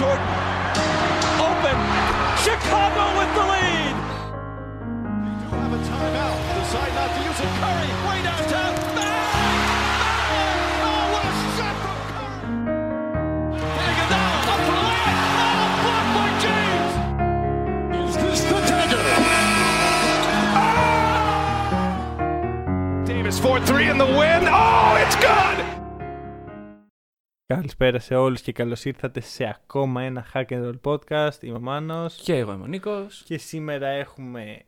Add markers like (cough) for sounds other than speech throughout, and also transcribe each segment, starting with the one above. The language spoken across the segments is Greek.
Jordan. Open. Chicago with the lead. They do have a timeout. Decide not to use it. Curry, way downtown. Oh, what a Curry! Oh, blocked by James. Is this dagger? Davis 4-3 in the win. Oh, it's good! Καλησπέρα σε όλους και καλώς ήρθατε σε ακόμα ένα Hack and Roll podcast. Είμαι ο Μάνος Και εγώ είμαι ο Νίκος. και σήμερα έχουμε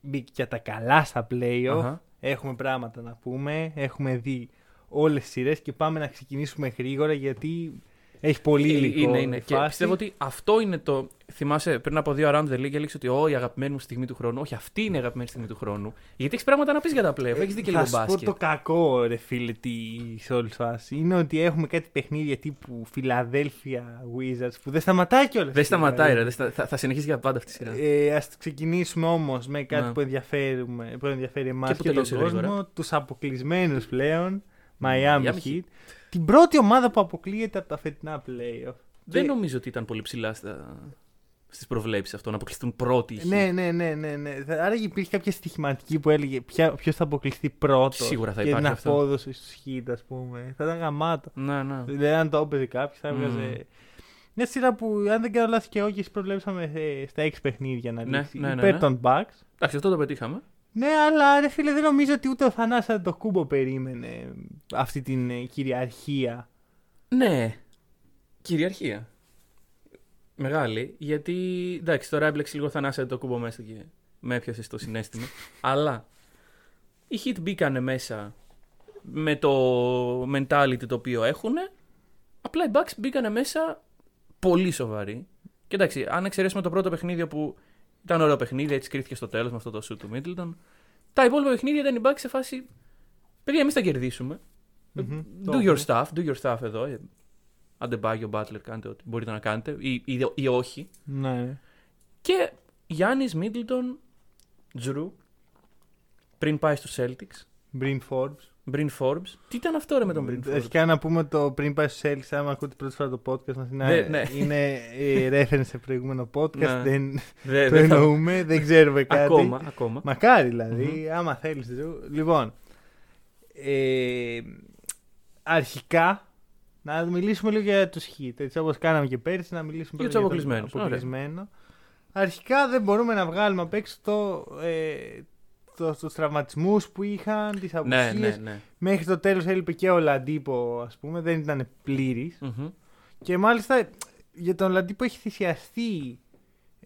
μπει για τα καλά στα playoff. Αχα. Έχουμε πράγματα να πούμε, έχουμε δει όλες τις σειρές και πάμε να ξεκινήσουμε γρήγορα γιατί έχει πολύ Ε, υλικό. είναι, είναι. η Και φάση. πιστεύω ότι αυτό είναι το. Θυμάσαι πριν από δύο Around the League έλεγε ότι Ω, η αγαπημένη μου στιγμή του χρόνου. Όχι, αυτή είναι η αγαπημένη στιγμή του χρόνου. Γιατί έχεις πράγματα να πεις για τα playoff. Έχεις δει και λίγο Θα σου πω μπάσκετ. το κακό, ρε φίλε, τι, σε όλης τη φάσης. Είναι ότι έχουμε κάτι παιχνίδια τύπου Philadelphia Wizards που δεν σταματάει κιόλας. Δεν σταματάει, ρε. δεν στα- Θα, θα συνεχίσει για πάντα αυτή η σειρά. Ε, ας ξεκινήσουμε όμως με κάτι Ναι. που, ενδιαφέρουμε, που ενδιαφέρει εμάς Και και, που τον τελείωσε κόσμο, γρήγορα. τους αποκλεισμένους πλέον, Miami Miami Heat. Heat. Την πρώτη ομάδα που αποκλείεται από τα φετινά playoff. Δεν Και- νομίζω ότι ήταν πολύ ψηλά στα... στις προβλέψεις αυτό να αποκλειστούν πρώτοι. οι Heat. Ναι, ναι, ναι, ναι, ναι. Θα- Άρα υπήρχε κάποια στοιχηματική που έλεγε ποιος θα αποκλειστεί πρώτος. Σίγουρα θα και την υπάρχει αυτό. απόδοση στους Heat, ας πούμε. Θα ήταν γαμάτο. Ναι, ναι. Δηλαδή, αν το έπαιζε κάποιος, θα έβγαζε. Μια σειρά που, αν δεν κάνω λάθος και εγώ και εσείς προβλέψαμε ε, στα 6 παιχνίδια να Ναι, λήξει. ναι, ναι, υπέρ ναι. των Bucks. Εντάξει, αυτό το πετύχαμε. Ναι, αλλά ρε φίλε, δεν νομίζω ότι ούτε ο Θανάσης το κούμπο περίμενε αυτή την ε, κυριαρχία. Ναι. Κυριαρχία. Μεγάλη. Γιατί εντάξει, τώρα έμπλεξε λίγο θανάσια το κούμπο μέσα και με έπιασε στο συνέστημα. (laughs) Αλλά οι hit μπήκανε μέσα με το mentality το οποίο έχουν. Απλά οι Bucks μπήκανε μέσα πολύ σοβαροί. Και εντάξει, αν εξαιρέσουμε το πρώτο παιχνίδι που ήταν ωραίο παιχνίδι, έτσι κρίθηκε στο τέλος με αυτό το shoot του Middleton. Τα υπόλοιπα παιχνίδια ήταν οι Bucks σε φάση. Παιδιά, εμείς θα κερδίσουμε. Μμμ. Το Do your έχουμε. stuff, do your stuff εδώ. Ε, Αντεμπάγιο, Butler, κάντε ό,τι μπορείτε να κάνετε ή, ή, ή όχι. Ναι. Και Γιάννης Μίτλτον, Τζρου, πριν πάει στους Celtics, Μπριν Forbes. Μπριν Forbes. Τι ήταν αυτό ρε με τον Μπριν Forbes; Αρχικά να πούμε το πριν πάει στου Celtics, άμα ακούτε πρώτη φορά το podcast μας, είναι, Ναι, ναι. είναι ε, reference σε προηγούμενο podcast, Ναι. δεν Δε- το δεν θα- εννοούμε, δεν ξέρουμε κάτι. Ακόμα, ακόμα. Μακάρι δηλαδή, άμα θέλεις. Drew. Λοιπόν, ε, αρχικά να μιλήσουμε λίγο για τους hit. Έτσι όπως κάναμε και πέρυσι, να μιλήσουμε Για πρώτα τους τον αποκλεισμένους, αποκλεισμένο. Αρχικά δεν μπορούμε να βγάλουμε απ' έξω το, ε, το, τους τραυματισμούς που είχαν, τις Ναι, απουσίες. ναι, ναι. Μέχρι το τέλος έλειπε και ο Λαντίπο, ας πούμε, δεν ήταν πλήρης. Μμμ. Και μάλιστα για τον Λαντίπο έχει θυσιαστεί.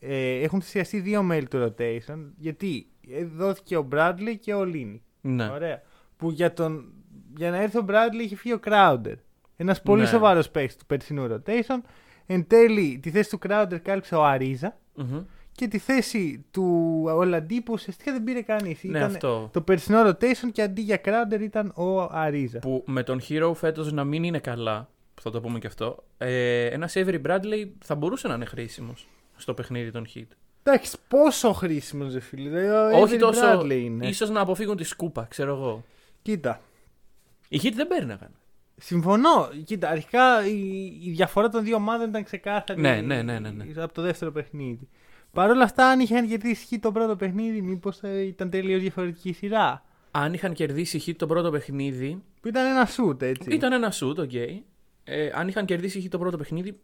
Ε, έχουν θυσιαστεί δύο μέλη του rotation. Γιατί ε, δόθηκε ο Μπράντλι και ο Λίνι. Ναι. Ωραία. Που για, τον, για να έρθει ο Μπράντλι είχε φύγει ο Crowder. Ένας πολύ Ναι. σοβαρός παίκτης του περσινού rotation. Εν τέλει, τη θέση του Crowder κάλυψε ο Αρίζα. Μμμ. Και τη θέση του Ολαντίπου ουσιαστικά δεν πήρε κανείς. Ναι, αυτό. το περσινό rotation και αντί για Crowder ήταν ο Αρίζα. Που με τον Hero φέτος να μην είναι καλά, θα το πούμε και αυτό, ε, ένας Avery Bradley θα μπορούσε να είναι χρήσιμος στο παιχνίδι των Heat. Εντάξει, πόσο χρήσιμος, ρε φίλε. Δηλαδή, ο Όχι Avery τόσο. Bradley είναι. ίσως να αποφύγουν τη σκούπα, ξέρω εγώ. Κοίτα, Οι Heat δεν παίρναγαν. συμφωνώ. Κοίτα, αρχικά η, η διαφορά των δύο ομάδων ήταν ξεκάθαρη Ναι, ναι, ναι, ναι, ναι. από το δεύτερο παιχνίδι. Παρ' όλα αυτά, αν είχαν κερδίσει οι Heat το πρώτο παιχνίδι, μήπως ήταν τελείως διαφορετική η σειρά; Αν είχαν κερδίσει οι Heat το πρώτο παιχνίδι, Που ήταν ένα σουτ, έτσι. Ήταν ένα σουτ, οκ. Ε, αν είχαν κερδίσει οι Heat το πρώτο παιχνίδι,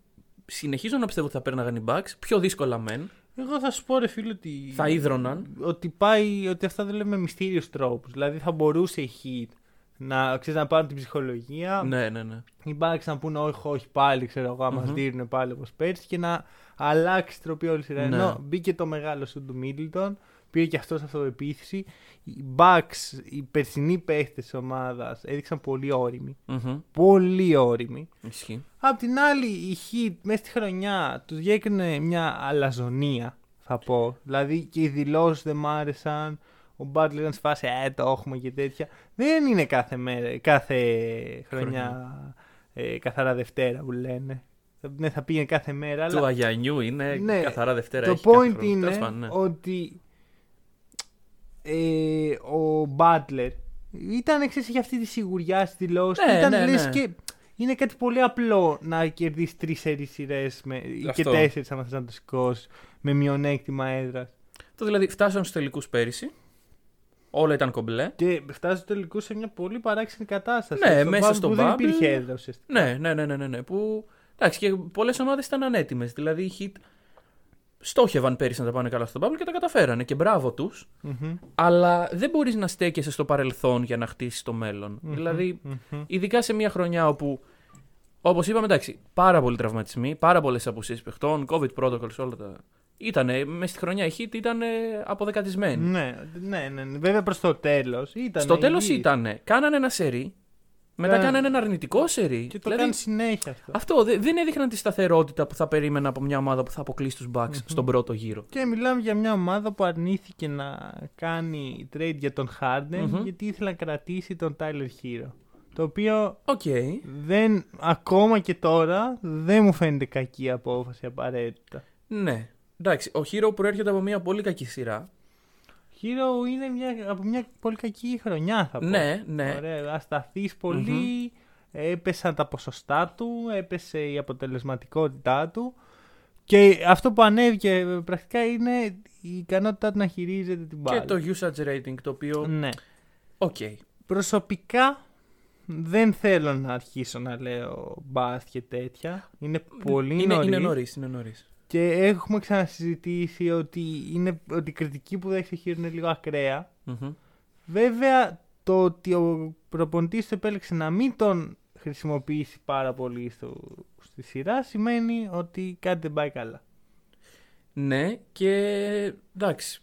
συνεχίζω να πιστεύω ότι θα παίρναγαν οι Bucks. Πιο δύσκολα μεν. Εγώ θα σου πω, ρε φίλε, ότι. Θα ίδρωναν. Ότι, πάει, ότι αυτά δεν λέμε με μυστήριους τρόπους. Δηλαδή θα μπορούσε η Heat να, ξέρεις, να πάρουν την ψυχολογία. Ναι, ναι, ναι. οι Bucks να πούνε όχι, όχι πάλι, ξέρω εγώ, mm-hmm. μας δίνουν πάλι όπως πέρσι και να αλλάξει τροπή όλη η σειρά. Ναι. Ενώ μπήκε το μεγάλο σου του Middleton, πήρε και αυτός αυτοεπίθεση. Οι Bucks, οι περσινοί παίχτες της ομάδας έδειξαν πολύ όριμοι. Μμμ. Πολύ όριμοι. Ισχύει. Απ' την άλλη, η Heat μέσα στη χρονιά τους διέκρινε μια αλαζονία, θα πω. Δηλαδή και οι δηλώσεις δεν μ' άρεσαν. Ο Butler ήταν σε φάση, ε, το έχουμε και τέτοια. Δεν είναι κάθε, μέρα, κάθε χρονιά ε, καθαρά Δευτέρα που λένε. Θα- Ναι, θα πήγαινε κάθε μέρα. Του αλλά Αγιανιού είναι Ναι, καθαρά Δευτέρα. το έχει κάθε point χρόνο. είναι Τέλος πάντων, ναι. ότι ε, ο Butler ήταν εξής για αυτή τη σιγουριά στη δηλώση. Ναι, ήταν ναι, λες ναι. και είναι κάτι πολύ απλό να κερδίσεις τρεις σειρές και Αυτό. τέσσερις, αν θες να το σηκώσεις, με μειονέκτημα έδρας. Το δηλαδή φτάσαμε στους τελικούς πέρυσι. Όλα ήταν κομπλέ. Και φτάσει στο τελικό σε μια πολύ παράξενη κατάσταση. Ναι, Στον μέσα bubble στο που δεν bubble. υπήρχε έδρα ουσιαστικά. Ναι, ναι, ναι, ναι, ναι, ναι. Που εντάξει, και πολλές ομάδες ήταν ανέτοιμες. Δηλαδή οι Heat στόχευαν πέρυσι να τα πάνε καλά στο bubble και τα καταφέρανε. Και μπράβο τους. Μμμ. Αλλά δεν μπορείς να στέκεσαι στο παρελθόν για να χτίσεις το μέλλον. Δηλαδή, Μμμ. ειδικά σε μια χρονιά όπου. Όπως είπαμε, εντάξει, πάρα πολλοί τραυματισμοί, πάρα πολλές απουσίες παιχτών, COVID protocols, όλα τα. Ήτανε, μέσα στη χρονιά οι Heat ήταν αποδεκατισμένοι. Ναι, ναι, ναι, ναι. Βέβαια προς το τέλος. Στο τέλος ήταν. Κάνανε ένα σερί, μετά Ναι. κάνανε ένα αρνητικό σερί. Και το Δηλαδή, κάνει συνέχεια αυτό. Αυτό δε- δεν έδειχναν τη σταθερότητα που θα περίμενα από μια ομάδα που θα αποκλείσει τους Bucks στον πρώτο γύρο. Και μιλάμε για μια ομάδα που αρνήθηκε να κάνει trade για τον Harden Μμμ. γιατί ήθελε να κρατήσει τον Tyler Hero. Το οποίο Οκ. δεν, ακόμα και τώρα δεν μου φαίνεται κακή απόφαση απαραίτητα. Ναι. Εντάξει, ο Herro προέρχεται από μια πολύ κακή σειρά. Herro είναι μια, από μια πολύ κακή χρονιά θα πω. Ναι, ναι. Ωραία, ασταθής πολύ, έπεσαν τα ποσοστά του, έπεσε η αποτελεσματικότητά του και αυτό που ανέβηκε πρακτικά είναι η ικανότητά του να χειρίζεται την μπάλα. Και το usage rating το οποίο. Ναι. Οκ. Προσωπικά δεν θέλω να αρχίσω να λέω bust και τέτοια. Είναι πολύ είναι, νωρίς. είναι νωρίς. Είναι νωρίς. Και έχουμε ξανασυζητήσει ότι, είναι, ότι η κριτική που δέχεται ο Herro είναι λίγο ακραία. Μμμ. Βέβαια, το ότι ο προπονητής του επέλεξε να μην τον χρησιμοποιήσει πάρα πολύ στο, στη σειρά σημαίνει ότι κάτι δεν πάει καλά. Ναι, και εντάξει.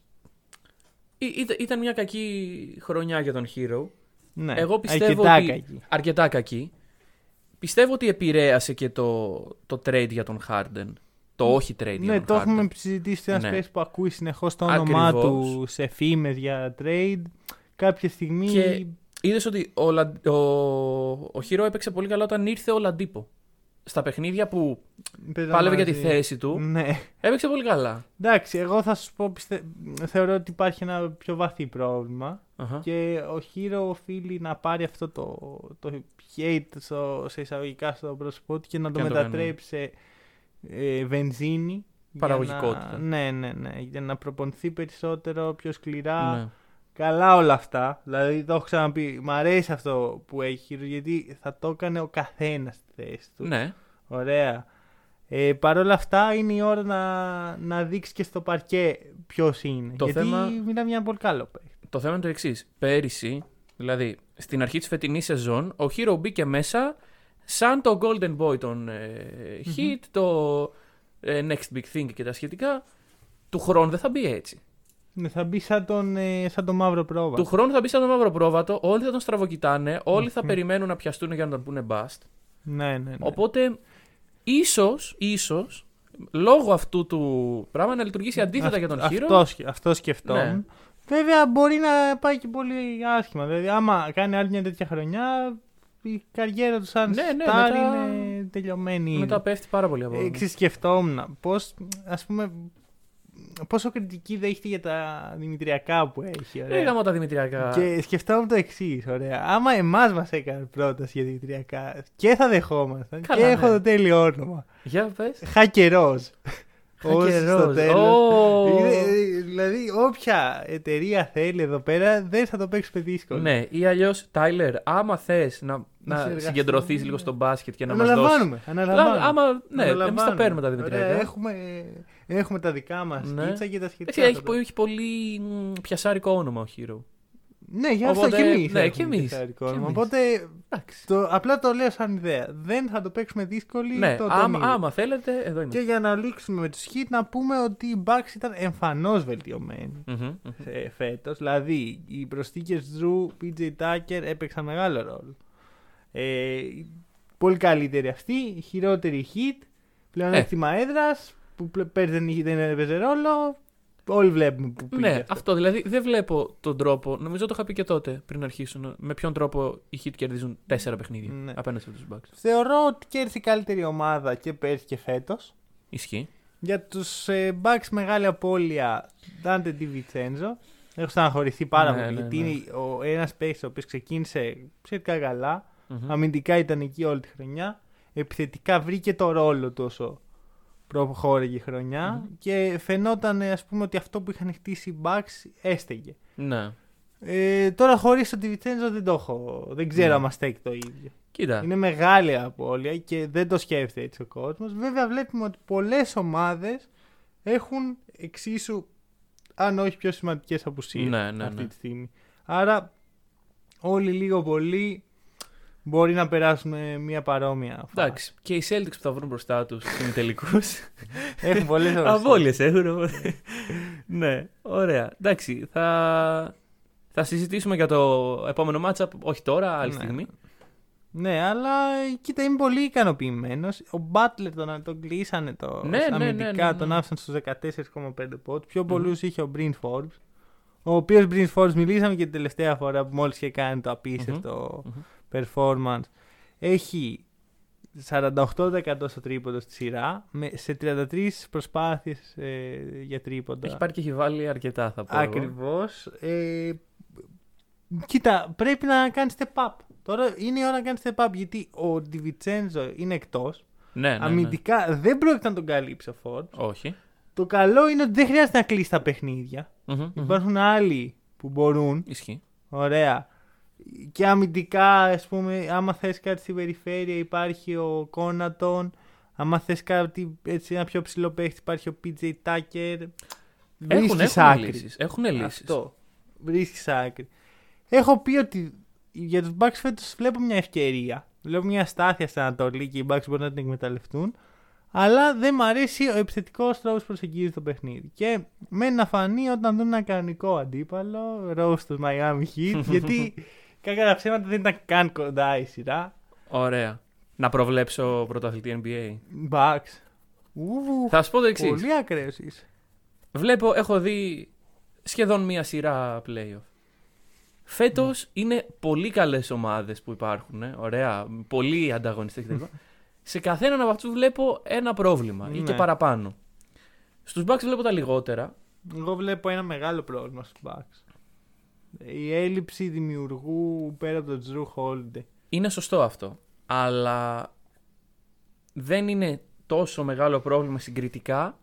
Ή- ήταν- ήταν μια κακή χρονιά για τον Hero. Ναι, Εγώ πιστεύω αρκετά ότι. κακή. Αρκετά κακή. Πιστεύω ότι επηρέασε και το, το trade για τον Harden. Το όχι trade για Ναι, τον το Harden. έχουμε συζητήσει σε ένα Ναι. space που ακούει συνεχώς το όνομά Ακριβώς. του σε φήμες για trade. Κάποια στιγμή. Και είδες ότι ο, Λαν- ο, ο Hero έπαιξε πολύ καλά όταν ήρθε ο Λαντίπο. Στα παιχνίδια που παίζαμε πάλευε για τη μαζί. θέση του, Ναι. έπαιξε πολύ καλά. Εντάξει, εγώ θα σου πω, πιστε... θεωρώ ότι υπάρχει ένα πιο βαθύ πρόβλημα. Αχα. Και ο Hero οφείλει να πάρει αυτό το, το hate στο, σε εισαγωγικά στο πρόσωπό του και να το Και να το κάνει. μετατρέψει σε ε, βενζίνη. για Παραγωγικότητα. να- ναι, ναι, ναι. Για να προπονηθεί περισσότερο, πιο σκληρά. Ναι. Καλά όλα αυτά. Δηλαδή το έχω ξαναπεί. Μ' αρέσει αυτό που έχει Hero γιατί θα το έκανε ο καθένας στη θέση του. ναι. Ωραία. Ε, Παρ' όλα αυτά είναι η ώρα να, να δείξεις και στο παρκέ ποιος είναι. Το γιατί θέμα- μιλάμε για ένα πολύ καλό παίκτη. Το θέμα είναι το εξής. Πέρυσι, δηλαδή στην αρχή της φετινής σεζόν, ο Hero μπήκε μέσα σαν το Golden Boy των ε, Heat, το ε, Next Big Thing και τα σχετικά. Του χρόνου δεν θα μπει έτσι. Ναι, θα μπει σαν τον, ε, σαν τον μαύρο πρόβατο. Του χρόνου θα μπει σαν το μαύρο πρόβατο, όλοι θα τον στραβοκοιτάνε, όλοι θα περιμένουν να πιαστούν για να τον πούνε bust. Ναι, ναι, ναι. Οπότε, ίσως, ίσως, λόγω αυτού του πράγμα να λειτουργήσει αντίθετα για τον Hero. Αυτό, σκε- αυτός σκεφτόμουν. Ναι. Βέβαια μπορεί να πάει και πολύ άσχημα. Δηλαδή, άμα κάνει άλλη μια τέτοια χρονιά, η καριέρα του σαν Ναι, ναι, στάρ μετά- είναι τελειωμένη. ήδη. Μετά πέφτει πάρα πολύ από Ε, ξέρεις, σκεφτόμουν πώς, ας πούμε, πόσο κριτική δέχεται για τα δημητριακά που έχει. Ωραία. Δεν γαμώ τα Δημητριακά. Και σκεφτόμουν το εξής, ωραία. Άμα εμάς μας έκανε πρόταση για δημητριακά και θα δεχόμασταν. Καλά, και ναι. έχω το τέλειο όνομα. Για πες. Χακερός. Χακερός. στο τέλος. Ω. Είναι, ε, δηλαδή, όποια εταιρεία θέλει εδώ πέρα δεν θα το παίξουμε δύσκολο. Ναι, ή αλλιώς, Τάιλερ, άμα θες να, Να να συνεργαστούμε, συγκεντρωθείς ναι. λίγο στο μπάσκετ και να μας δώσει. Αναλαμβάνουμε. αναλαμβάνουμε. Άμα, ναι, εμείς τα Αναλαμβάνουμε. παίρνουμε τα Ωραία, Δημητριακά. έχουμε, έχουμε τα δικά μας Ναι. σκίτσα και τα σχετικά. Εντάξει, έχει, θα πο- έχει πολύ μ, πιασάρικο όνομα ο Hero. Ναι, για αυτό Οπότε, και εμείς. ναι, και εμείς. Και εμείς. Οπότε Εντάξει. το, απλά το λέω σαν ιδέα. Δεν θα το παίξουμε δύσκολη. Ναι, το άμα, τονίζω. άμα θέλετε, εδώ Και είμαστε. για να λήξουμε με του Heat να πούμε ότι η Bucks ήταν εμφανώς βελτιωμένη Μμμ, μμμ. ε, φέτος. Δηλαδή οι προσθήκες Drew, PJ Tucker έπαιξαν μεγάλο ρόλο. Ε, πολύ καλύτερη αυτή, η χειρότερη Heat, πλέον Ε. έκτημα έδρας που πλε- πέρυσι δεν, είχε- δεν έπαιζε ρόλο. Όλοι βλέπουμε που πήγε Ναι, αυτό. αυτό δηλαδή δεν βλέπω τον τρόπο. Νομίζω το είχα πει και τότε πριν αρχίσουν. Με ποιον τρόπο οι Heat κερδίζουν τέσσερα παιχνίδια Ναι. απέναντι στου Bucks. Θεωρώ ότι κέρδισε η καλύτερη ομάδα και πέρυσι και φέτος. Ισχύει. Για τους ε, Bucks μεγάλη απώλεια Dante DiVincenzo. Έχω στεναχωρηθεί πάρα Ναι, πολύ ναι, γιατί ναι. είναι ο, ένας παίκτης ο οποίος ξεκίνησε σχετικά καλά. Μμμ. Αμυντικά ήταν εκεί όλη τη χρονιά. Επιθετικά βρήκε το ρόλο του όσο προχώρηγε η χρονια και φαινόταν ας πούμε ότι αυτό που είχαν χτίσει οι Bucks έστεγε. Ναι. Ε, τώρα χωρίς τον Τιβιτσέντζο δεν το έχω. Δεν ξέρω Ναι. αν στέκει το ίδιο. Κοίτα. Είναι μεγάλη απώλεια και δεν το σκέφτεται έτσι ο κόσμος. Βέβαια, βλέπουμε ότι πολλές ομάδες έχουν εξίσου, αν όχι πιο σημαντικές απουσίες Ναι, ναι, αυτή ναι. τη στιγμή. Άρα, όλοι λίγο πολύ μπορεί να περάσουν με μια παρόμοια φάση. Εντάξει. Και οι Celtics που θα βρουν μπροστά τους στου ημιτελικού. Έχουν πολλές (laughs) Απόλυες έχουν. οπότε. ναι, ωραία. Εντάξει, θα, θα συζητήσουμε για το επόμενο matchup. Όχι τώρα, άλλη Ναι. στιγμή. Ναι, αλλά ε, κοίτα, είμαι πολύ ικανοποιημένος. Ο Μπάτλερ τον, τον κλείσανε το Ναι, ναι, ναι, αμυντικά, ναι, ναι. τον άφησαν στου 14,5 πόντους. Πιο πολλούς είχε ο Μπριν Forbes. Ο οποίος Μπριν Forbes μιλήσαμε και την τελευταία φορά που μόλις είχε κάνει το απίστευτο Μμμ. Performance. Έχει 48% στο τρίποντο στη σειρά με, σε 33 προσπάθειες ε, για τρίποντα. Έχει πάρει και έχει βάλει αρκετά, θα πω. εγώ. Ακριβώς. Ε, κοίτα, πρέπει να κάνεις step up. Τώρα είναι η ώρα να κάνεις step up γιατί ο Ντιβιτσέντζο είναι εκτός. Ναι, ναι, ναι. Αμυντικά δεν πρόκειται να τον καλύψει ο Φόρτ. Όχι. Το καλό είναι ότι δεν χρειάζεται να κλείσει τα παιχνίδια. Μμμ, μμμ. Υπάρχουν άλλοι που μπορούν. Ισχύει. Ωραία. Και αμυντικά, ας πούμε, άμα θες κάτι στην περιφέρεια, υπάρχει ο Κόνατον. Άμα θες κάτι έτσι, ένα πιο ψηλό παίχτη, υπάρχει ο PJ Tucker. Έχουν, Βρίσκεις έχουν άκρη. λύσεις. Έχουν λύσεις. Αυτό. Βρίσκεις άκρη. Έχω πει ότι για τους Bucks φέτος βλέπω μια ευκαιρία. Βλέπω μια στάθεια στην Ανατολή και οι Bucks μπορεί να την εκμεταλλευτούν. Αλλά δεν μ' αρέσει ο επιθετικός τρόπος προσεγγίζει το παιχνίδι. Και μένει να φανεί όταν δουν ένα κανονικό αντίπαλο, ροζ του Miami Heat, (laughs) γιατί κακά τα ψέματα δεν ήταν καν κοντά η σειρά. Ωραία. Να προβλέψω πρωταθλητή NBA. Bucks. Ου, Θα σου πω το εξής. πολύ ακραίος είσαι. Βλέπω, έχω δει σχεδόν μία σειρά playoff. Φέτος Ναι. είναι πολύ καλές ομάδες που υπάρχουν. ε, Ωραία. Πολύ ανταγωνιστές κτλ. (laughs) Σε καθέναν από αυτούς βλέπω ένα πρόβλημα ή Ναι. και παραπάνω. Στους Bucks βλέπω τα λιγότερα. Εγώ βλέπω ένα μεγάλο πρόβλημα στους Bucks. Η έλλειψη δημιουργού πέρα από τον Drew Holiday. Είναι σωστό αυτό. Αλλά δεν είναι τόσο μεγάλο πρόβλημα συγκριτικά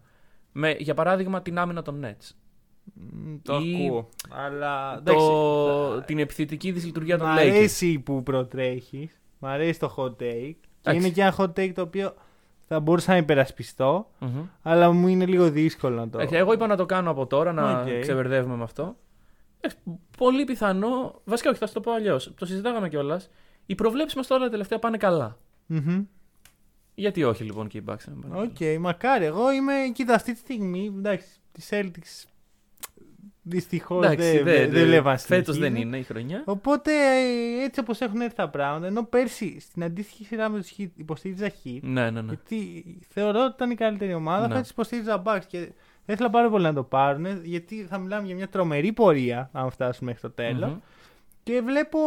με, για παράδειγμα, την άμυνα των Nets. Μ, Το Ή ακούω. Αλλά Το, εντάξει, την επιθετική δυσλειτουργία Μ' των Lakers. αρέσει που προτρέχεις. Μ' αρέσει το hot take. Και Εντάξει. είναι και ένα hot take το οποίο θα μπορούσα να υπερασπιστώ. Μμμ. Αλλά μου είναι λίγο δύσκολο να το. Εντάξει, Εγώ είπα να το κάνω από τώρα, να Οκ. ξεμπερδεύουμε με αυτό. Εντάξει, Πολύ πιθανό. Βασικά, όχι, θα σου το πω αλλιώς. Το συζητάγαμε κιόλας. Οι προβλέψεις μας τώρα τα τελευταία πάνε καλά. Μμμ. Γιατί όχι λοιπόν και οι Bucks. να πάνε Οκ, καλά. μακάρι. Εγώ είμαι. Κοίτα, αυτή τη στιγμή. Εντάξει, τους Celtics. Δυστυχώς δεν Εντάξει, δεν δεν- δεν βλέπω να Φέτος δεν συνεχίζει. είναι η χρονιά. Οπότε ε, έτσι όπως έχουν έρθει τα πράγματα, ενώ πέρσι στην αντίστοιχη σειρά με τους Heat υποστήριζα Heat, Ναι, ναι, ναι. γιατί θεωρώ ότι ήταν η καλύτερη ομάδα, Ναι. φέτος υποστήριζα Bucks και θα ήθελα πάρα πολύ να το πάρουν, γιατί θα μιλάμε για μια τρομερή πορεία, αν φτάσουμε μέχρι το τέλος. Μμμ. Και βλέπω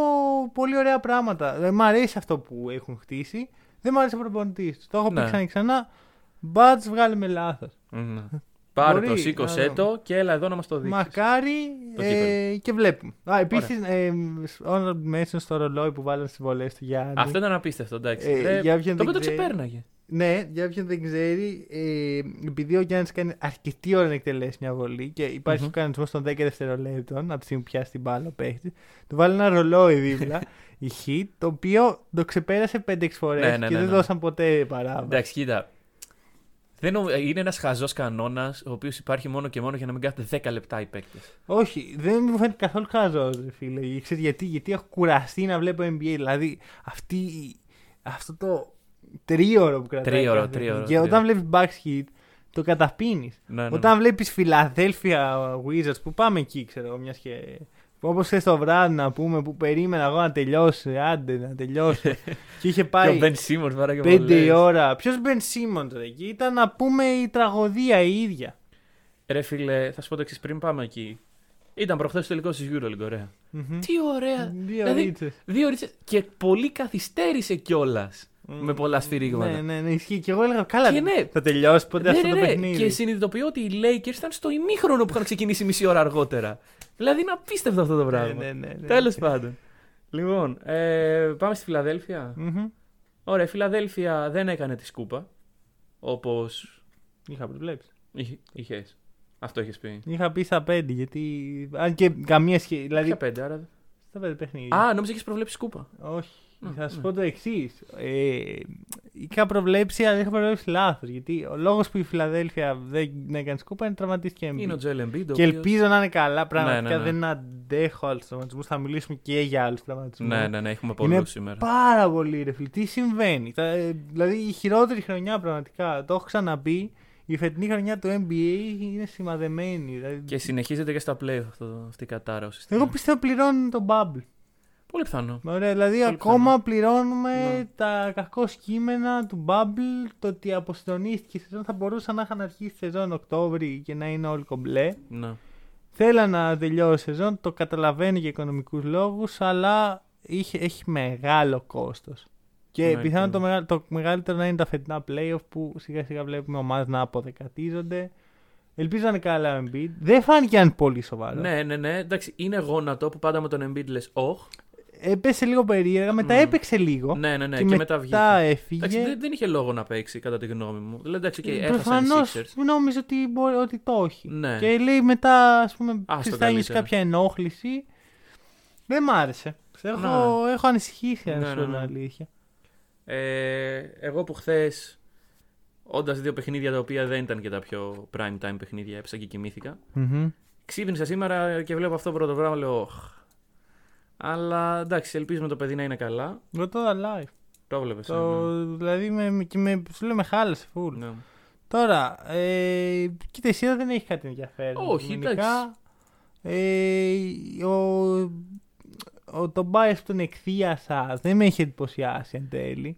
πολύ ωραία πράγματα. Δεν μ' αρέσει αυτό που έχουν χτίσει. Δεν μ' αρέσει ο προπονητής του. Το έχω πει Ναι. ξανά και ξανά. Μπάτζ βγάλε με λάθος. Ναι. Πάρε το, Μπορεί, σήκωσέ να- το και έλα εδώ να μας το δείξεις. Μακάρι Το ε, και βλέπουμε. Α, επίσης, ε, honorable mention στο ρολόι που βάλανε στις βολές του Γιάννη. Αυτό ήταν απίστευτο, εντάξει. Ε, Ε, για όποιον το δεν οποίο το ξέρει. ξεπέρναγε. Ναι, για όποιον δεν ξέρει, ε, επειδή ο Γιάννης κάνει αρκετή ώρα να εκτελέσει μια βολή και υπάρχει Μμμ. ο κανονισμός των 10 δευτερολέπτων από τη στιγμή που πιάσει την μπάλα ο παίχτης, του βάλει ένα ρολόι δίπλα, (laughs) η hit, το οποίο το ξεπέρασε 5-6 φορές Ναι, ναι, και ναι, δεν ναι. δώσαν ποτέ παράβαση. Εντάξει, κοίτα. Δεν, νομ- είναι ένας χαζός κανόνας ο οποίος υπάρχει μόνο και μόνο για να μην κάθεται 10 λεπτά οι παίκτες. Όχι, δεν μου φαίνεται καθόλου χαζός, φίλε. Ξέρετε γιατί, γιατί έχω κουραστεί να βλέπω NBA. Δηλαδή, αυτή, αυτό το τρίωρο που κρατάει. Τρίωρο, κάθε τρίωρο, Και τρίωρο. όταν βλέπεις Bucks Hit, το καταπίνει. Ναι, ναι, ναι. Όταν βλέπεις Philadelphia Wizards που πάμε εκεί, ξέρω εγώ, μιας και. Όπως χθες το βράδυ να πούμε που περίμενα εγώ να τελειώσει, άντε να τελειώσει. (laughs) και είχε Και ο πάει Ben Simmons βάραγε πέντε βολές. η ώρα. Ποιος Ben Simmons ρε, εκεί; Ήταν να πούμε η τραγωδία η ίδια. Ρε φίλε, θα σου πω το εξής πριν πάμε εκεί. Ήταν προχθές το τελικό της EuroLeague, ωραία. Μμμ. Τι ωραία. Δύο Δηλαδή, ρίτσες. Δύο ρίτσες και πολύ καθυστέρησε κιόλας. Με πολλά σφυρίγματα. Ναι, ναι, ναι, ισχύει. Και εγώ έλεγα, καλά, Και ναι. θα τελειώσει ποτέ Ναι, αυτό ναι, το ναι. παιχνίδι. Και συνειδητοποιώ ότι οι Lakers ήταν στο ημίχρονο που είχαν ξεκινήσει μισή ώρα αργότερα. Δηλαδή είναι απίστευτο αυτό το ναι, πράγμα. ναι, ναι, ναι. Τέλος πάντων. Λοιπόν, ε, πάμε στη Φιλαδέλφια. Μμμ. Ωραία, η Φιλαδέλφια δεν έκανε τη σκούπα. Όπως Είχα προβλέψει. είχε. Αυτό είχες πει. Είχα πει στα 5 γιατί. Αν και καμία σχέση. Δηλαδή. Ποια πέντε, άρα. Στα 5 παιχνίδια. Α, νόμιζα είχες προβλέψει σκούπα. Όχι. Ναι, θα σου ναι. πω το εξής. Ε, είχα προβλέψει, αλλά είχα προβλέψει λάθος. Γιατί ο λόγος που η Φιλαδέλφια δεν έκανε σκούπα είναι τραυματίστηκε Embiid. Είναι ο Τζέλ Embiid. ο Και οποίος- ελπίζω να είναι καλά. Πραγματικά Ναι, ναι, ναι. δεν αντέχω άλλους τραυματισμούς. Θα μιλήσουμε και για άλλους τραυματισμούς. Ναι, ναι, ναι, έχουμε Είναι πολλούς σήμερα. Πάρα πολύ ρε φίλε. Τι συμβαίνει; Τα- ε, δηλαδή η χειρότερη χρονιά πραγματικά. Το έχω ξαναπεί. Η φετινή χρονιά του NBA είναι σημαδεμένη. Δηλαδή, Και συνεχίζεται και στα play αυτό, αυτή η κατάρα ουσιαστικά. Εγώ πιστεύω πληρώνουν τον bubble. Πολύ πιθανό. Ωραία, δηλαδή Πολύ ακόμα πληρώνουμε Ναι. τα κακό κείμενα του Bubble, το ότι αποστονίστηκε η σεζόν θα μπορούσαν να είχαν αρχίσει τη σεζόν Οκτώβρη και να είναι όλοι κομπλέ. Ναι. Θέλαν να τελειώσει η σεζόν, το καταλαβαίνω για οικονομικούς λόγους, αλλά είχε, έχει μεγάλο κόστος. Και Ναι, πιθανόν και- το, μεγα- το μεγαλύτερο να είναι τα φετινά playoff που σιγά σιγά βλέπουμε ομάδες να αποδεκατίζονται. Ελπίζω να είναι καλά ο Embiid. Δεν φάνηκε αν πολύ σοβαρό. ναι, ναι, ναι. Εντάξει, είναι γόνατο που πάντα με τον Embiid λες, όχ. Έπεσε λίγο περίεργα, μετά Μμ. έπαιξε λίγο. Ναι, ναι, ναι. και, Και, μετά μετά βγήκε. έφυγε. Εντάξει, δεν, δεν είχε λόγο να παίξει κατά τη γνώμη μου. Δηλαδή, εντάξει, και έχασαν οι Προφανώ Sixers. νόμιζε ότι, μπορεί, ότι το έχει. Ναι. Και λέει μετά, ας πούμε, Άστο ξέρεις, θα έχεις καλύτερα. κάποια ενόχληση. Δεν μ' άρεσε. Έχω, έχω ανησυχήσει, αν Ναι, σου ναι, πω την ναι. αλήθεια. Ε, εγώ που χθες, όντας δύο παιχνίδια τα οποία δεν ήταν και τα πιο prime time παιχνίδια, έπεσα και κοιμήθηκα. Μμμ. Ξύπνησα σήμερα και βλέπω αυτό το πρώτο πράγμα, λέω, όχ. Αλλά εντάξει, ελπίζουμε το παιδί να είναι καλά. Εγώ το είδα live. Το βλέπε. Το, δηλαδή, με, με, και με, σου λέω, με χάλασε full. Ναι. Τώρα, ε, κοίτα, η σειρά δεν έχει κάτι ενδιαφέρον. Όχι, Γενικά, Ε, ο, ο, ο Tobias που τον εκθείασα δεν με έχει εντυπωσιάσει εν τέλει.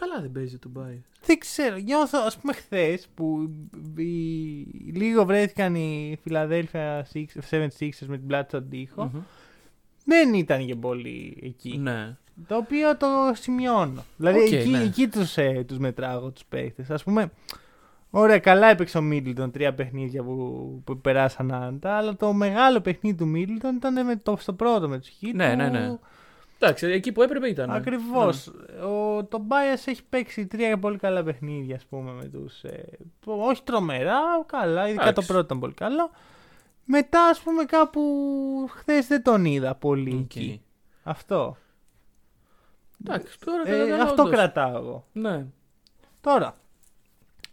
Καλά δεν παίζει το Μπάι. Δεν ξέρω, νιώθω, ας πούμε χθες που οι- λίγο βρέθηκαν οι Philadelphia 76ers με την πλάτη στον τοίχο, δεν ήταν και πολύ εκεί. Ναι. Το οποίο το σημειώνω. Δηλαδή Οκ, εκεί, ναι. εκεί τους, ε, τους μετράγω τους παίχτες. Ας πούμε, ωραία καλά έπαιξε ο Μίτλτον τρία παιχνίδια που, που περάσαν άνετα, αλλά το μεγάλο παιχνίδι του Μίτλτον ήταν με το, στο πρώτο με τους Heat. Ναι, που- ναι, ναι. Εντάξει, εκεί που έπρεπε ήταν. Ακριβώς. Ναι. Ο, ο Tobias έχει παίξει τρία πολύ καλά παιχνίδια, ας πούμε, με τους... Ε, που- όχι τρομερά, καλά, ειδικά το Εντάξει. πρώτο ήταν πολύ καλό. Μετά, ας πούμε, κάπου χθες δεν τον είδα πολύ Οκ. εκεί. Αυτό. Εντάξει, τώρα Ε, κατά τα αυτό όντως. κρατάω εγώ. Ναι. Τώρα,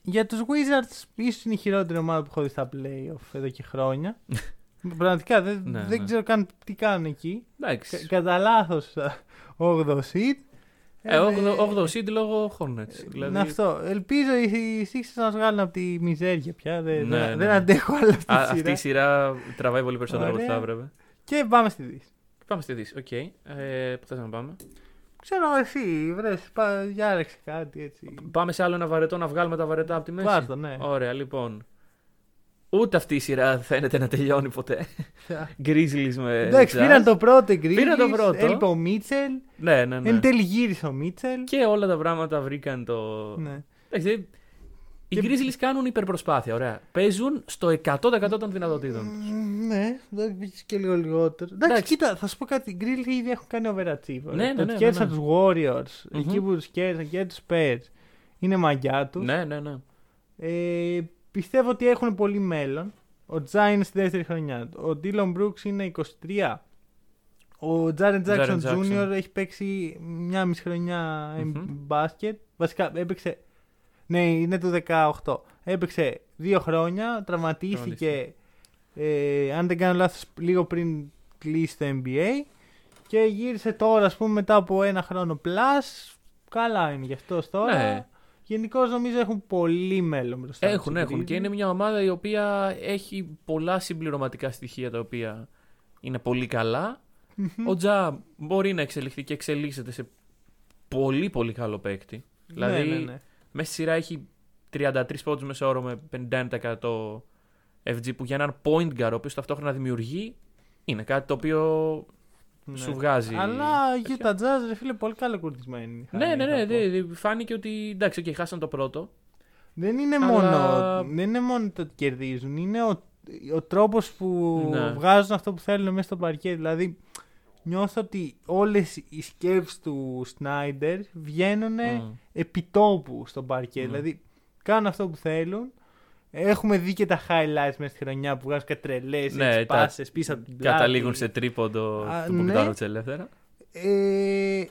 για τους Wizards, ίσως είναι η χειρότερη ομάδα που έχω δει στα playoff εδώ και χρόνια. (laughs) Πραγματικά δεν, Ναι, δεν ναι. ξέρω καν τι κάνουν εκεί. Κα- Εντάξει. κατά λάθος 8ο seed. Ε, 8ο seed λόγω Hornets. Δηλαδή, Είναι αυτό. Ελπίζω οι Sixers να μας βγάλουν από τη μιζέρια πια. Δεν, Ναι, δεν, ναι. δεν αντέχω άλλο αυτή Α, τη αυτή σειρά. η σειρά τραβάει πολύ περισσότερο από ό,τι θα Ωραία. έπρεπε. Και πάμε στη Δύση. Πάμε στη Δύση. Οκ. Ε, πού θες να πάμε; Ξέρω εσύ, βρες, πά, διάλεξε κάτι έτσι. Πάμε σε άλλο ένα βαρετό να βγάλουμε τα βαρετά από τη μέση. Πάρ' το, ναι. Ωραία, λοιπόν. Ούτε αυτή η σειρά φαίνεται να τελειώνει ποτέ. Grizzlies με. Εντάξει, Jazz. πήραν το πρώτο οι Grizzlies, Πήραν το πρώτο. έλειπε ο Μίτσελ. Ναι, ναι, ναι. Εν τέλει γύρισε ο Μίτσελ. Και όλα τα πράγματα βρήκαν το. Ναι. Εντάξει, οι Και- Grizzlies κάνουν υπερπροσπάθεια. Ωραία. Παίζουν στο 100% των δυνατοτήτων. τους. Μ, Ναι, δεν πήγε και λίγο λιγότερο. Εντάξει, Εντάξει. κοίτα, θα σου πω κάτι. Οι Grizzlies ήδη έχουν κάνει overachieve. Ναι, ναι, Το ναι, ότι κέρδισαν ναι, τους Warriors, Μμμ. εκεί που τους κέρδισαν και τους Spurs. Είναι μαγιά τους. Ναι, ναι, ναι. Ε, πιστεύω ότι έχουν πολύ μέλλον. Ο Τζά είναι στη δεύτερη χρονιά. του. Ο Dylan Brooks είναι 23. Ο Jaren Jackson Jaren Jackson. Jr. έχει παίξει μια μισή χρονιά Μμμ. μπάσκετ. Βασικά έπαιξε. Ναι, είναι του 18. Έπαιξε δύο χρόνια, τραυματίστηκε. Ε, αν δεν κάνω λάθος, λίγο πριν κλείσει το NBA. Και γύρισε τώρα, ας πούμε, μετά από ένα χρόνο plus. Καλά είναι γι' αυτό τώρα. Ναι. Γενικώ νομίζω έχουν πολύ μέλλον μπροστά. τους Έχουν, οι έχουν. Και Grizzlies. είναι μια ομάδα η οποία έχει πολλά συμπληρωματικά στοιχεία τα οποία είναι πολύ καλά. Ο Τζα μπορεί να εξελιχθεί και εξελίσσεται σε πολύ πολύ καλό παίκτη. Δηλαδή, ναι, ναι, ναι. μέσα στη σειρά έχει 33 πόντους μέσα όρο με 51% FG που για έναν point guard ο οποίος ταυτόχρονα δημιουργεί είναι κάτι το οποίο Ναι. σου βγάζει. Αλλά η Utah Jazz, ρε φίλε, πολύ καλοκουρδισμένη. Ναι, ναι, ναι. δε- δε- φάνηκε ότι εντάξει, okay, χάσαν το πρώτο. Δεν είναι, Αλλά- μόνο, δεν είναι μόνο το ότι κερδίζουν, είναι ο, ο τρόπος που Ναι. βγάζουν αυτό που θέλουν μέσα στο παρκέ. Δηλαδή, νιώθω ότι όλες οι σκέψεις του Σνάιντερ βγαίνουν Μμ. επιτόπου στον παρκέ. Μμ. Δηλαδή κάνουν αυτό που θέλουν. Έχουμε δει και τα highlights μέσα στη χρονιά που βγάζουν και τρελέ Ναι, τα- πάσες πίσω από την πλάτη. Καταλήγουν σε τρίποντο Α, του ναι. Μπογκδάνοβιτ ελεύθερα. Ε,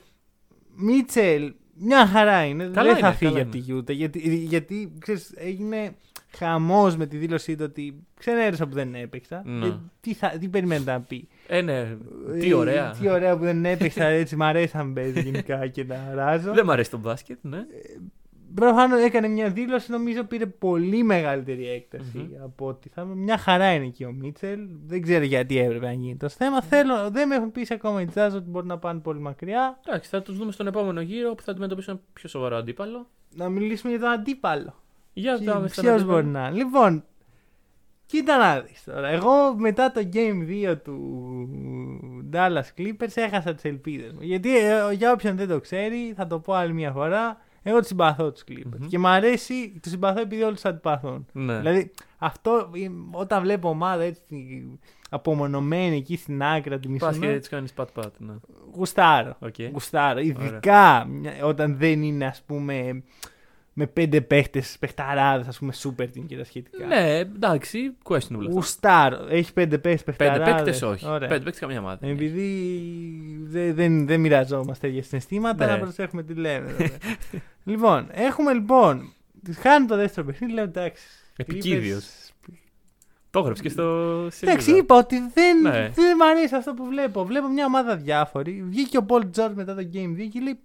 Μίτσελ, μια χαρά είναι. Καλά δεν θα είναι, φύγει καλά από τη Γιούτα. Γιατί, γιατί ξέρεις, έγινε χαμός με τη δήλωσή του ότι ξενέρωσα που δεν έπαιξα. Ναι. Ε, τι, θα, τι περιμένετε να πει; Ε, ναι, τι Ε, ωραία. Τι ωραία που δεν έπαιξα έτσι. Μ' αρέσει να παίζει γενικά και να ράζω. Δεν μ' αρέσει το μπάσκετ, ναι. Προφανώ έκανε μια δήλωση, νομίζω πήρε πολύ μεγαλύτερη έκταση Μμμ. από ότι θα Μια χαρά είναι εκεί ο Μίτσελ. Δεν ξέρω γιατί έπρεπε να γίνει το θέμα. Θέλω, δεν με έχουν πείσει ακόμα οι Jazz ότι μπορεί να πάνε πολύ μακριά. Εντάξει, θα τους δούμε στον επόμενο γύρο που θα αντιμετωπίσουν ένα πιο σοβαρό αντίπαλο. Να μιλήσουμε για τον αντίπαλο. Για Τι- τα με στον Ποιος αντίπαλο. μπορεί να είναι. Λοιπόν, κοίτα να δεις τώρα. Εγώ μετά το Game 2 του Dallas Clippers έχασα τις ελπίδες μου. Γιατί ε, για όποιον δεν το ξέρει, θα το πω άλλη μια φορά, εγώ τους συμπαθώ τους Clippers. Μμμ. Και μου αρέσει, τους συμπαθώ επειδή όλους τους αντιπαθούν. Ναι. Δηλαδή, αυτό ε, όταν βλέπω ομάδα έτσι απομονωμένη εκεί στην άκρα τη Πα και μισή, έτσι κάνεις pat-pat. Ναι. γουστάρω. Οκ. Γουστάρω. Ειδικά μια- όταν δεν είναι, ας πούμε, με πέντε παίχτες, παιχταράδες, ας πούμε, super team και τα σχετικά. Ναι, εντάξει, questionable. αυτό. Γουστάρω. Έχει πέντε παίχτες, Πέντε παιχταράδες. παίκτες όχι. Ωραία. Πέντε παίκτες καμιά ομάδα. Επειδή δεν, δεν, δεν μοιραζόμαστε τέτοια συναισθήματα, Ναι. να προσέχουμε τι λέμε. βέβαια. (laughs) λοιπόν, έχουμε λοιπόν. Χάνει το δεύτερο παιχνίδι, λέω εντάξει. Επικίδιος. Clippers- Το έγραψες και στο Εντάξει, σελίδα. είπα ότι δεν, Ναι. δεν μ' αρέσει αυτό που βλέπω. Βλέπω μια ομάδα διάφορη. Βγήκε ο Πολ Τζόρτ μετά το Game 2 και λέει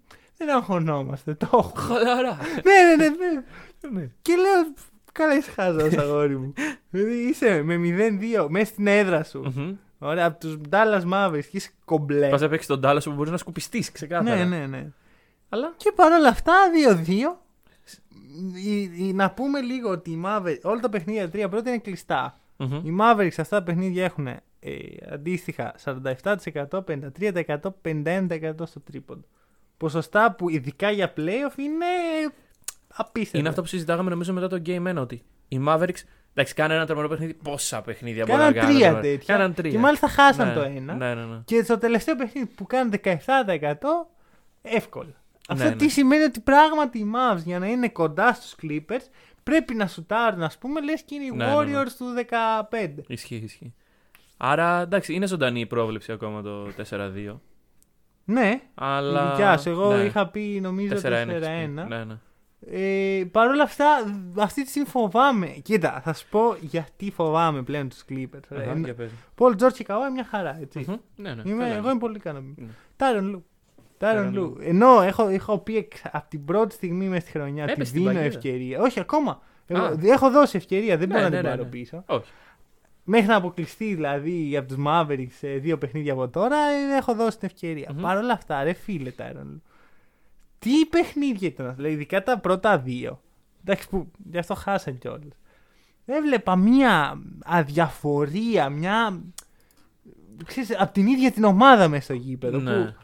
Δεν αγχωνόμαστε, το έχουμε. Χαλαρά. ναι, ναι, ναι, ναι. Ναι. Και λέω Καλά, είσαι χάζο, αγόρι μου. δηλαδή είσαι με 0-2 μέσα στην έδρα σου. Μμμ. Ωραία, από τους Dallas Mavericks και είσαι κομπλέ. Πας να παίξεις τον Τάλλα που μπορείς να σκουπιστείς ξεκάθαρα. Ναι, ναι, ναι. Αλλά; Και παρόλα αυτά, 2-2. Η- η- Να πούμε λίγο ότι οι Mavericks, όλα τα παιχνίδια τα τρία πρώτα είναι κλειστά. Μμμ. Οι Mavericks αυτά τα παιχνίδια έχουν ε, αντίστοιχα 47%, 53%, 51% στο τρίποντο. Ποσοστά που ειδικά για playoff είναι απίστευτα. Είναι αυτό που συζητάγαμε νομίζω μετά το Game 1 ότι οι Mavericks. Εντάξει, κάνανε ένα τρομερό παιχνίδι. Πόσα παιχνίδια μπορεί Κάναν να κάνουν. τρία τώρα. τέτοια. Κάναν τρία. Και μάλιστα χάσαν Ναι, το ένα. Ναι, ναι, ναι. Και στο τελευταίο παιχνίδι που κάνουν 17% εύκολα. Αυτό Ναι, τι ναι. σημαίνει ότι πράγματι οι Mavs για να είναι κοντά στους Clippers πρέπει να σουτάρουν, ας πούμε, λες και είναι οι Ναι, ναι, ναι. Warriors του 15. Ισχύει, ισχύει. Άρα εντάξει, είναι ζωντανή η πρόβλεψη ακόμα το 4-2. Ναι, Αλλά. η δικιά σου. Εγώ ναι. είχα πει νομίζω 4-1. 4-1. έχεις πει. Ναι, ναι. Ε, Παρ' όλα αυτά, αυτή τη στιγμή φοβάμαι. Κοίτα, θα σου πω γιατί φοβάμαι πλέον τους Clippers. Αχα, για πες. Πολ Τζόρτ και Καουάι μια χαρά, έτσι. Μμμ. Ναι, ναι. Είμαι, καλά εγώ είναι. είμαι πολύ ικανοποιημένο. Ναι. Τάρον Λου. Τάρον Tyronn Λου. Ενώ έχω, έχω πει εξ- από την πρώτη στιγμή μέσα στη χρονιά ότι Έπεσε στην δίνω παγίδα. ευκαιρία. Όχι, ακόμα. Εγώ, Α. έχω δώσει ευκαιρία, δεν Ναι, μπορώ να ναι, την ναι, πάρω ναι. πίσω. Όχι. Μέχρι να αποκλειστεί δηλαδή από τους Mavericks σε δύο παιχνίδια από τώρα, ε, έχω δώσει την ευκαιρία. Μμμ. Παρ' όλα αυτά, ρε φίλε Τάρον Λου. Τι παιχνίδια ήταν αυτά, δηλαδή ειδικά τα πρώτα δύο. Εντάξει, που γι' αυτό χάσαν κιόλας. Έβλεπα μια αδιαφορία, μια. Ξέρεις, από την ίδια την ομάδα μέσα στο γήπεδο. Ναι.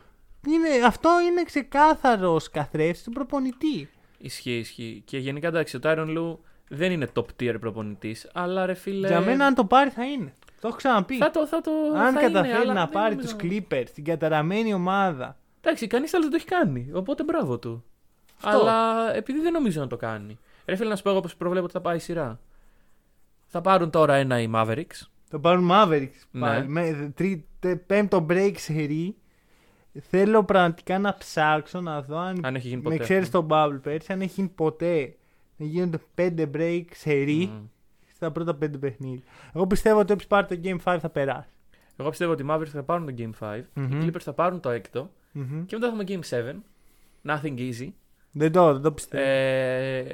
Που είναι, αυτό είναι ξεκάθαρος καθρέφτης του προπονητή. Ισχύει, ισχύει. Και γενικά εντάξει, ο Tyron Λου δεν είναι top tier προπονητής, αλλά ρε φίλε. Για μένα, αν το πάρει, θα είναι. Το έχω ξαναπεί. Θα το, θα το, αν θα καταφέρει είναι, αλλά να δεν πάρει νομίζω- τους Clippers, την καταραμένη ομάδα. Εντάξει, κανείς άλλος δεν το έχει κάνει. Οπότε μπράβο του. Αυτό. Αλλά επειδή δεν νομίζω να το κάνει. Ρε φίλε, να σου πω εγώ πώ προβλέπω ότι θα πάει η σειρά. Θα πάρουν τώρα ένα οι Mavericks. Το πάρουν Mavericks Ναι. πάλι. Με τρί, τε- πέμπτο break σερί. Θέλω πραγματικά να ψάξω να δω αν. Αν έχει γίνει με ποτέ. ξέρεις τον Bubble πέρσι, αν έχει γίνει ποτέ. Να γίνονται πέντε break σερί Μμμ. στα πρώτα πέντε παιχνίδια. Εγώ πιστεύω ότι όποιος πάρει το Game 5 θα περάσει. Εγώ πιστεύω ότι οι Mavericks θα πάρουν το Game 5. Μμμ. Οι Clippers θα πάρουν το έκτο. Μμμ. Και μετά θα έχουμε Game 7. Nothing easy. Δεν το, δεν το πιστεύω. Ε,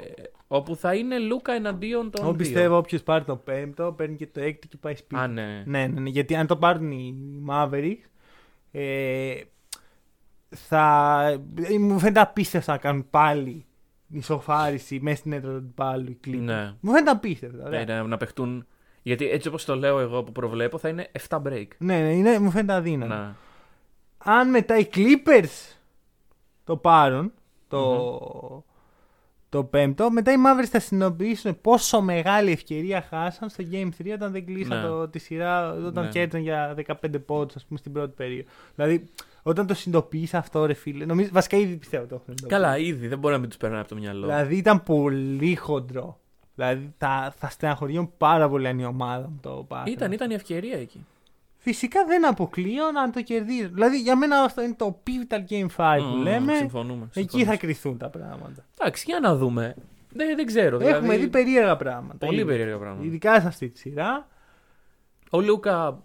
όπου θα είναι Λούκα εναντίον των. Εγώ δύο. πιστεύω όποιος πάρει το πέμπτο παίρνει και το έκτο και πάει σπίτι. Α, ναι. Ναι, ναι, ναι, γιατί αν το πάρουν οι Mavericks, ε, θα. ε, Μου φαίνεται απίστευτο να κάνουν πάλι ισοφάριση μέσα στην έδρα του αντιπάλου οι Clippers. Ναι. Μου φαίνεται απίστευτο. ωραία. Ναι, να, να παιχτούν. Γιατί έτσι όπως το λέω εγώ που προβλέπω θα είναι 7 break. Ναι, ναι, είναι, μου φαίνεται αδύνατο. Να. Αν μετά οι Clippers το πάρουν, το, το πέμπτο. Μετά οι Mavericks θα συνειδητοποιήσουν πόσο μεγάλη ευκαιρία χάσαν στο Game 3 όταν δεν κλείσαν Ναι. το, τη σειρά, όταν Ναι. κέρδισαν για 15 πόντους, ας πούμε, στην πρώτη περίοδο. Δηλαδή, όταν το συνειδητοποιείς αυτό, ρε φίλε, νομίζω, βασικά ήδη πιστεύω το έχουν συνειδητοποιήσει. Καλά, ήδη δεν μπορεί να μην τους περνάει από το μυαλό. Δηλαδή ήταν πολύ χοντρό. Δηλαδή θα, θα στεναχωριόμουν πάρα πολύ αν η ομάδα μου το πάρει. Ήταν, ήταν η ευκαιρία εκεί. Φυσικά δεν αποκλείω να το κερδίσει. Δηλαδή για μένα αυτό είναι το pivotal game 5 που Μμμ, λέμε. Συμφωνούμε. Εκεί συμφωνούμε. θα κρυθούν τα πράγματα. Εντάξει, για να δούμε. Δεν, δεν ξέρω. Έχουμε δηλαδή, δει περίεργα πράγματα. Πολύ ήδη. περίεργα πράγματα. Ειδικά σε αυτή τη σειρά. Ο Λούκα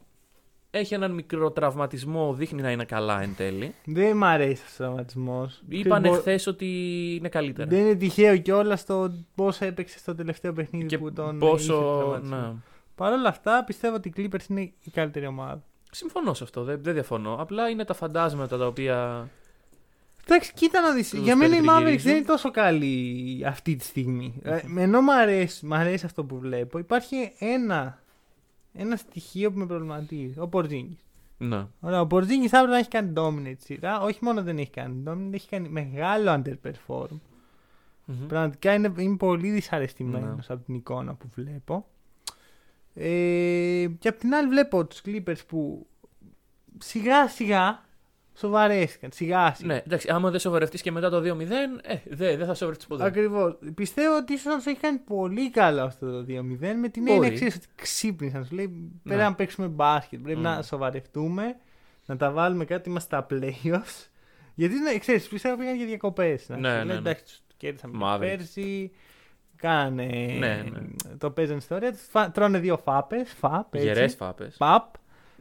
έχει έναν μικρό τραυματισμό, δείχνει να είναι καλά εν τέλει. Δεν μ' αρέσει ο τραυματισμός. Είπαν εχθές ότι είναι καλύτερα. Δεν είναι τυχαίο κιόλας το πώ έπαιξε στο τελευταίο παιχνίδι και που τον. πόσο. είχε τραυματισμό. Ναι. Παρ' όλα αυτά πιστεύω ότι οι Clippers είναι η καλύτερη ομάδα. Συμφωνώ σε αυτό, δεν, δεν διαφωνώ. Απλά είναι τα φαντάσματα τα οποία. Εντάξει, κοίτα να δεις. Τους Για μένα η Mavericks περιτριγυρίζουν. δεν είναι τόσο καλή αυτή τη στιγμή. Ε, ενώ μου αρέσει, μ' αρέσει αυτό που βλέπω, υπάρχει ένα, ένα στοιχείο που με προβληματίζει. Ο Πορζίνγκη. Ναι. Ωραία, ο Πορζίνγκη θα έπρεπε να έχει κάνει dominate τη σειρά. Όχι μόνο δεν έχει κάνει dominate, έχει κάνει μεγάλο underperform. Μμμ. Πραγματικά είναι, είμαι πολύ δυσαρεστημένος Ναι. από την εικόνα που βλέπω. Ε, και απ' την άλλη βλέπω τους Clippers που σιγά σιγά σοβαρέστηκαν. Σιγά σιγά. Ναι, εντάξει, άμα δεν σοβαρευτείς και μετά το 2-0, ε, δεν δεν θα σοβαρευτεί ποτέ. Ακριβώς. Πιστεύω ότι ίσως του έχει κάνει πολύ καλό αυτό το 2-0 με την Μπορεί. έννοια ξέρεις, ότι ξύπνησαν. Σου λέει πρέπει να παίξουμε μπάσκετ. Πρέπει Mm. να σοβαρευτούμε, να τα βάλουμε κάτι. Είμαστε στα playoffs. Γιατί ναι, ξέρεις, πιστεύω πήγαν για διακοπές. Ναι, ναι, ναι. Εντάξει, τους κέρδισαμε Mavericks. πέρσι. Κάνανε. Ναι, ναι. Το παίζανε ιστορία. τους φα- Τρώνε δύο φάπες. Φαπ. έτσι. Γερές φάπες. Παπ.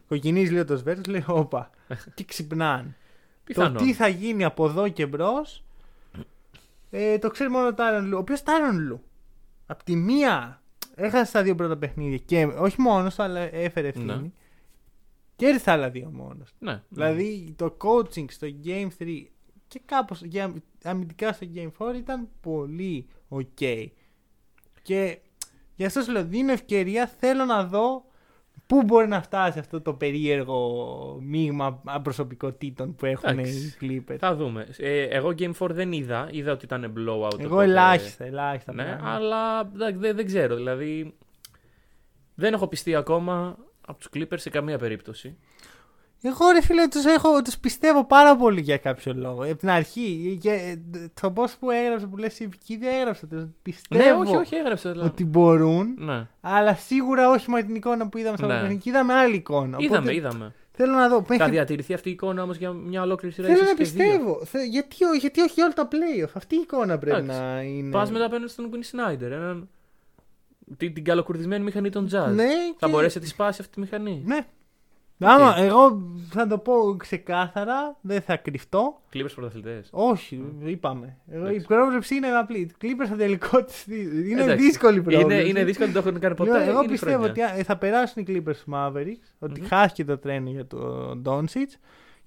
Κοκκινίζει λίγο το σβέρτος. Λέει όπα. και ξυπνάνε. Πιθανόν. Το τι θα γίνει από εδώ και μπρος. Ε, το ξέρει μόνο ο Τάρον Λου. Ο οποίος Τάρον Λου. Απ' τη μία έχασε τα δύο πρώτα παιχνίδια και όχι μόνος, αλλά έφερε ευθύνη. Ναι. Και έρθει τα άλλα δύο μόνος. Ναι. Δηλαδή το coaching στο Game 3 και κάπως για αμυντικά στο Game 4 ήταν πολύ ok. Και γι' αυτό σου λέω, δίνω ευκαιρία, θέλω να δω πού μπορεί να φτάσει αυτό το περίεργο μείγμα προσωπικότητων που έχουν οι Εντάξει. Clippers; Θα δούμε. Ε, εγώ Game 4 δεν είδα. Είδα ότι ήταν blowout. Εγώ οπότε- ελάχιστα, ελάχιστα. Ναι, πράγματα. αλλά εντάξει, δεν, δεν ξέρω. Δηλαδή. Δεν έχω πιστεί ακόμα από τους Clippers σε καμία περίπτωση. Εγώ ρε φίλε τους, έχω, τους πιστεύω πάρα πολύ για κάποιο λόγο. Από την αρχή. Και ε, το πώ που έγραψε που λες η Βικίδη έγραψε. Τους Ναι, πιστεύω όχι, όχι, έγραψε. δηλαδή. ότι μπορούν. Ναι. Αλλά σίγουρα όχι με την εικόνα που είδαμε στο Ναι. παιχνίδι. Και είδαμε άλλη εικόνα. Είδαμε, Οπότε είδαμε. Θέλω να δω. Θα Μέχρι... διατηρηθεί αυτή η εικόνα όμως για μια ολόκληρη σειρά. Θέλω ίσως να και δύο. πιστεύω. Θε- Γιατί, ό- γιατί όχι όλα τα playoff; Αυτή η εικόνα πρέπει Εντάξει. να είναι. Πας μετά απέναντι στον Quinn Snyder. Έναν... Την, την καλοκουρδισμένη μηχανή των Jazz. Ναι, Θα και- μπορέσει να τη σπάσει αυτή τη μηχανή. Ναι. Άμα, εγώ θα το πω ξεκάθαρα, δεν θα κρυφτώ. Clippers πρωταθλητές. Όχι, είπαμε. Εγώ, η Εντάξει. πρόβλεψη είναι απλή. Κλείπερ στο τελικό τη. Είναι Εντάξει. δύσκολη πρόβλεψη. Είναι, είναι δύσκολο, δεν το έχουν κάνει ποτέ. Λοιπόν, εγώ είναι η πιστεύω χρονιά. ότι α, θα περάσουν οι Clippers στους Mavericks, ότι Μμμ. χάθηκε το τρένο για τον Doncic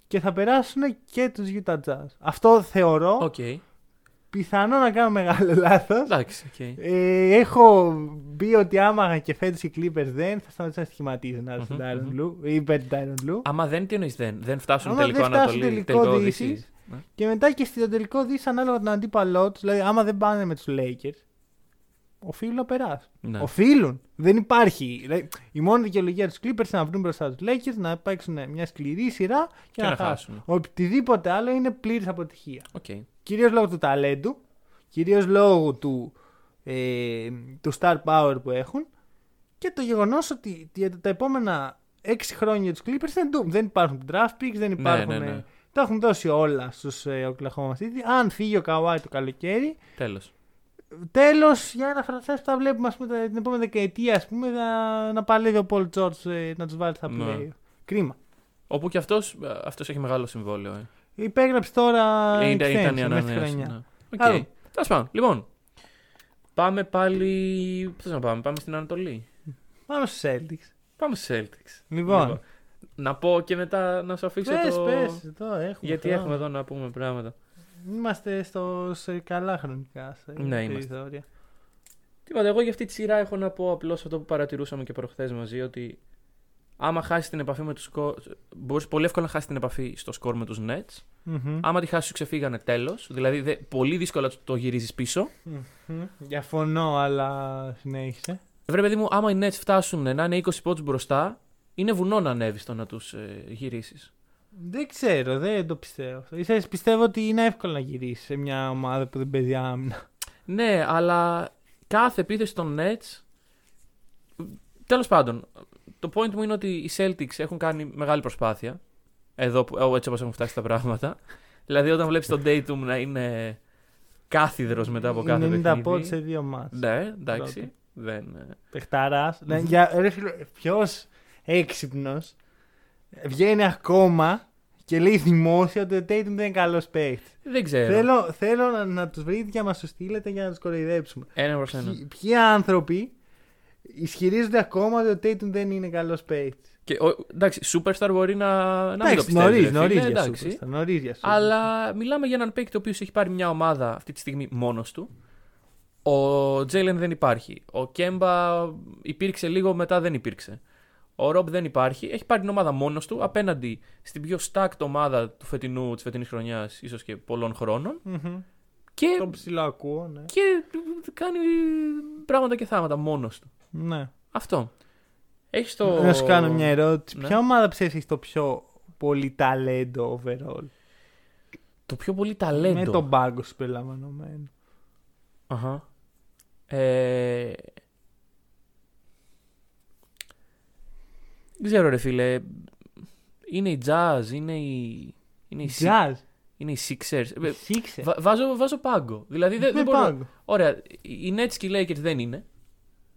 και θα περάσουν και τους Utah Jazz. Αυτό θεωρώ Οκ. Πιθανό να κάνω μεγάλο λάθος. Εντάξει, οκ. Ε, έχω πει ότι άμα και φέτος οι Clippers δεν θα σταματήσουν να στοιχηματίζουν Μμμ, mm-hmm, Tyron μμμ. Lue, ή υπέρ του Tyron Lue. Άμα δεν, τι εννοείς δεν; Δεν φτάσουν Άμα τελικό δεν φτάσουν Ανατολή. τελικό Τελικό Δύσης, Δύσης. Ναι. Και μετά και στο τελικό Δύσης ανάλογα τον αντίπαλό τους, δηλαδή άμα δεν πάνε με τους Lakers, οφείλουν να περάσουν. Ναι. Οφείλουν. Δεν υπάρχει. Δηλαδή, η μόνη δικαιολογία τους Clippers είναι να βρουν μπροστά τους Lakers, να παίξουν μια σκληρή σειρά και, Και να, να χάσουν. χάσουν. Οτιδήποτε άλλο είναι πλήρης αποτυχία. Οκ. Κυρίως λόγω του ταλέντου, κυρίως λόγω του, ε, του star power που έχουν και το γεγονός ότι για τα επόμενα 6 χρόνια τους Clippers δεν, του- δεν υπάρχουν draft picks, δεν υπάρχουν. ναι, ναι. ε, Τα έχουν δώσει όλα στους ε, Oklahoma City. Αν φύγει ο Kawhi το καλοκαίρι, Τέλος. Τέλος, για ένα franchise που θα βλέπουμε ας πούμε, την επόμενη δεκαετία ας πούμε, να, να παλεύει ο Paul George ε, να τους βάλει στα Ναι. play. Κρίμα. Όπου και αυτός αυτός έχει μεγάλο συμβόλαιο. Ε. Υπέγραψε τώρα. Ε, ήταν, ήταν η extension μέχρι ανανέωση. χρονιά. Ναι. Οκ. Άλλο. Τέλος πάντων. Λοιπόν. Πάμε πάλι. Πού θες να πάμε, πάμε στην Ανατολή. Πάμε στους Celtics. Πάμε στους Celtics. Λοιπόν. Να πω και μετά να σου αφήσω Πες, το. πες, το έχουμε. Γιατί χρόνο. έχουμε εδώ να πούμε πράγματα. Είμαστε στο, σε καλά χρονικά σε Ναι, είμαστε. περιθώρια. Τίποτα, εγώ για αυτή τη σειρά έχω να πω απλώς αυτό που παρατηρούσαμε και προχθές μαζί, ότι άμα χάσεις την επαφή με τους σκορ. Μπορείς πολύ εύκολα να χάσεις την επαφή στο σκορ με τους Nets. Μμμ. Άμα τη χάσεις, σου ξεφύγανε τέλος. Δηλαδή, δε, πολύ δύσκολα το γυρίζεις πίσω. Μμμ. Διαφωνώ, αλλά συνέχισε. Βρε, παιδί μου, άμα οι Nets φτάσουν να είναι 20 πόντους μπροστά, είναι βουνό να ανέβεις το να τους ε, γυρίσεις. Δεν ξέρω, δεν το πιστεύω. αυτό. Ίσως πιστεύω ότι είναι εύκολο να γυρίσεις σε μια ομάδα που δεν παίζει άμυνα. Ναι, αλλά κάθε επίθεση των Nets. Τέλος πάντων, το point μου είναι ότι οι Celtics έχουν κάνει μεγάλη προσπάθεια. Εδώ, που- έτσι όπως έχουν φτάσει τα πράγματα. (laughs) δηλαδή, όταν βλέπεις τον Dayton να είναι κάθιδρος μετά από κάθε 90 παιχνίδι. πόντους σε δύο μάτς. Ναι, εντάξει. Πρώτο. Δεν, ε, Παιχταράς. Ναι, για, ρε φίλε, ποιος έξυπνος βγαίνει ακόμα και λέει δημόσια ότι ο Tatum δεν είναι καλός παίκτης. δεν ξέρω. Θέλω, θέλω να, να τους βρείτε και να μας τους στείλετε για να τους κοροϊδέψουμε. Ένα προς ένα. Ποιοι, ποιοι άνθρωποι ισχυρίζονται ακόμα ότι ο Tatum δεν είναι καλός παίκτης. Και, ο, εντάξει, superstar μπορεί να, να μην το Εντάξει, πιστεύει. νωρίς, ρε νωρίς φίλε, για εντάξει. superstar, νωρίς για superstar. Αλλά μιλάμε για έναν παίκτη ο οποίος έχει πάρει μια ομάδα αυτή τη στιγμή μόνος του. Ο Τζέιλεν δεν υπάρχει. Ο Κέμπα υπήρξε λίγο, μετά δεν υπήρξε. Ο Ρομπ δεν υπάρχει. Έχει πάρει την ομάδα μόνος του απέναντι στην πιο stacked ομάδα του φετινού, της φετινής χρονιάς, ίσως και πολλών χρόνων. Μμμ. Και, Το ψηλό ακούω, ναι. και κάνει πράγματα και θάματα μόνος του. Ναι. Αυτό. Έχεις το. Να σου κάνω μια ερώτηση. Ναι. Ποια ομάδα πιστεύεις έχεις το πιο πολύ ταλέντο overall; Το πιο πολύ ταλέντο. Με τον πάγκο σου περιλαμβανομένο. Αχα. Ε... Δεν ξέρω ρε φίλε. Είναι η Jazz, είναι η... Είναι οι, Six- Jazz; είναι οι Sixers. Ε, Sixers; βα- βάζω, βάζω πάγκο. Δηλαδή δεν, Με δεν μπορώ... πάγκο. Ωραία, οι Nets και οι Lakers δεν είναι.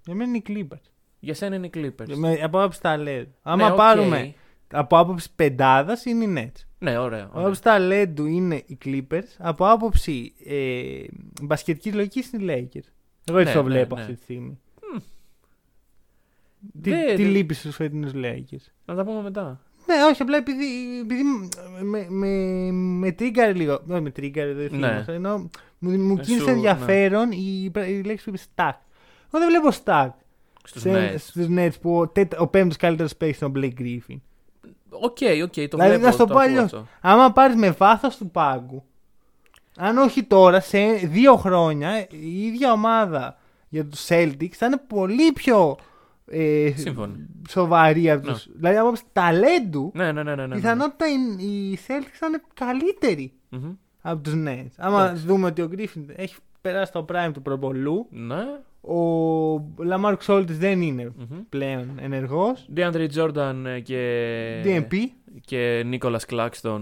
Για μένα είναι οι Clippers. Για σένα είναι οι Clippers. Με, από άποψη ταλέντου. Άμα Ναι, οκ. πάρουμε από άποψη πεντάδας είναι οι Nets. Ναι, ωραία. Από ωραία. άποψη ταλέντου είναι οι Clippers. Από άποψη ε, μπασκετική λογική είναι οι Lakers. Εγώ έτσι Ναι, το ναι, βλέπω ναι. αυτή τη στιγμή. Δε- Τι, τι δε- λείπει στους φετινούς Lakers. Να τα πούμε μετά. Ναι, όχι, απλά επειδή, επειδή με, με, με τρίγκαρε λίγο. Όχι, με τρίγκαρε, δεν Ναι. θυμάμαι. Ενώ μου, μου Ε, κίνησε σου, ενδιαφέρον η, η λέξη που είπε stack. Εγώ δεν βλέπω stack Στους σε, Nets. στους Nets που ο, τέτ- ο πέμπτος καλύτερος παίκτης είναι ο Blake Griffin. Οκ, οκ, το Δηλαδή, βλέπω. να σου το πω ακούω αλλιώς. αυτό. Άμα πάρεις με βάθος του πάγκου, αν όχι τώρα, σε δύο χρόνια, η ίδια ομάδα για τους Celtics θα είναι πολύ πιο ε, Σύμφωνοι. σοβαρή από Ναι. τους... Δηλαδή, από άποψη ταλέντου, Ναι, ναι, ναι. ναι, ναι, ναι. πιθανότητα οι, οι Celtics θα είναι καλύτεροι Μμμ. από τους Nets. Άμα Εντάξει. δούμε ότι ο Griffin έχει περάσει το prime του προπολού, Ναι. Ο Lamar Xoltis δεν είναι Μμμ. πλέον ενεργός, DeAndre Jordan ε, και. DMP. Και Nicholas Claxton.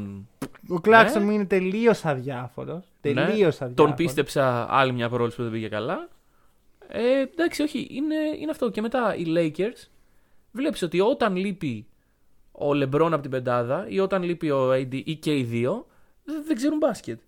Ο Κλάξον Ναι. μου είναι τελείως αδιάφορος. Τελείως Ναι. αδιάφορος. Τον πίστεψα άλλη μια πρόληψη που δεν πήγε καλά. Ε, εντάξει, όχι, είναι, είναι αυτό. Και μετά οι Lakers. Βλέπεις ότι όταν λείπει ο LeBron από την πεντάδα ή όταν λείπει ο AD ή και οι δύο, δεν, δεν ξέρουν μπάσκετ.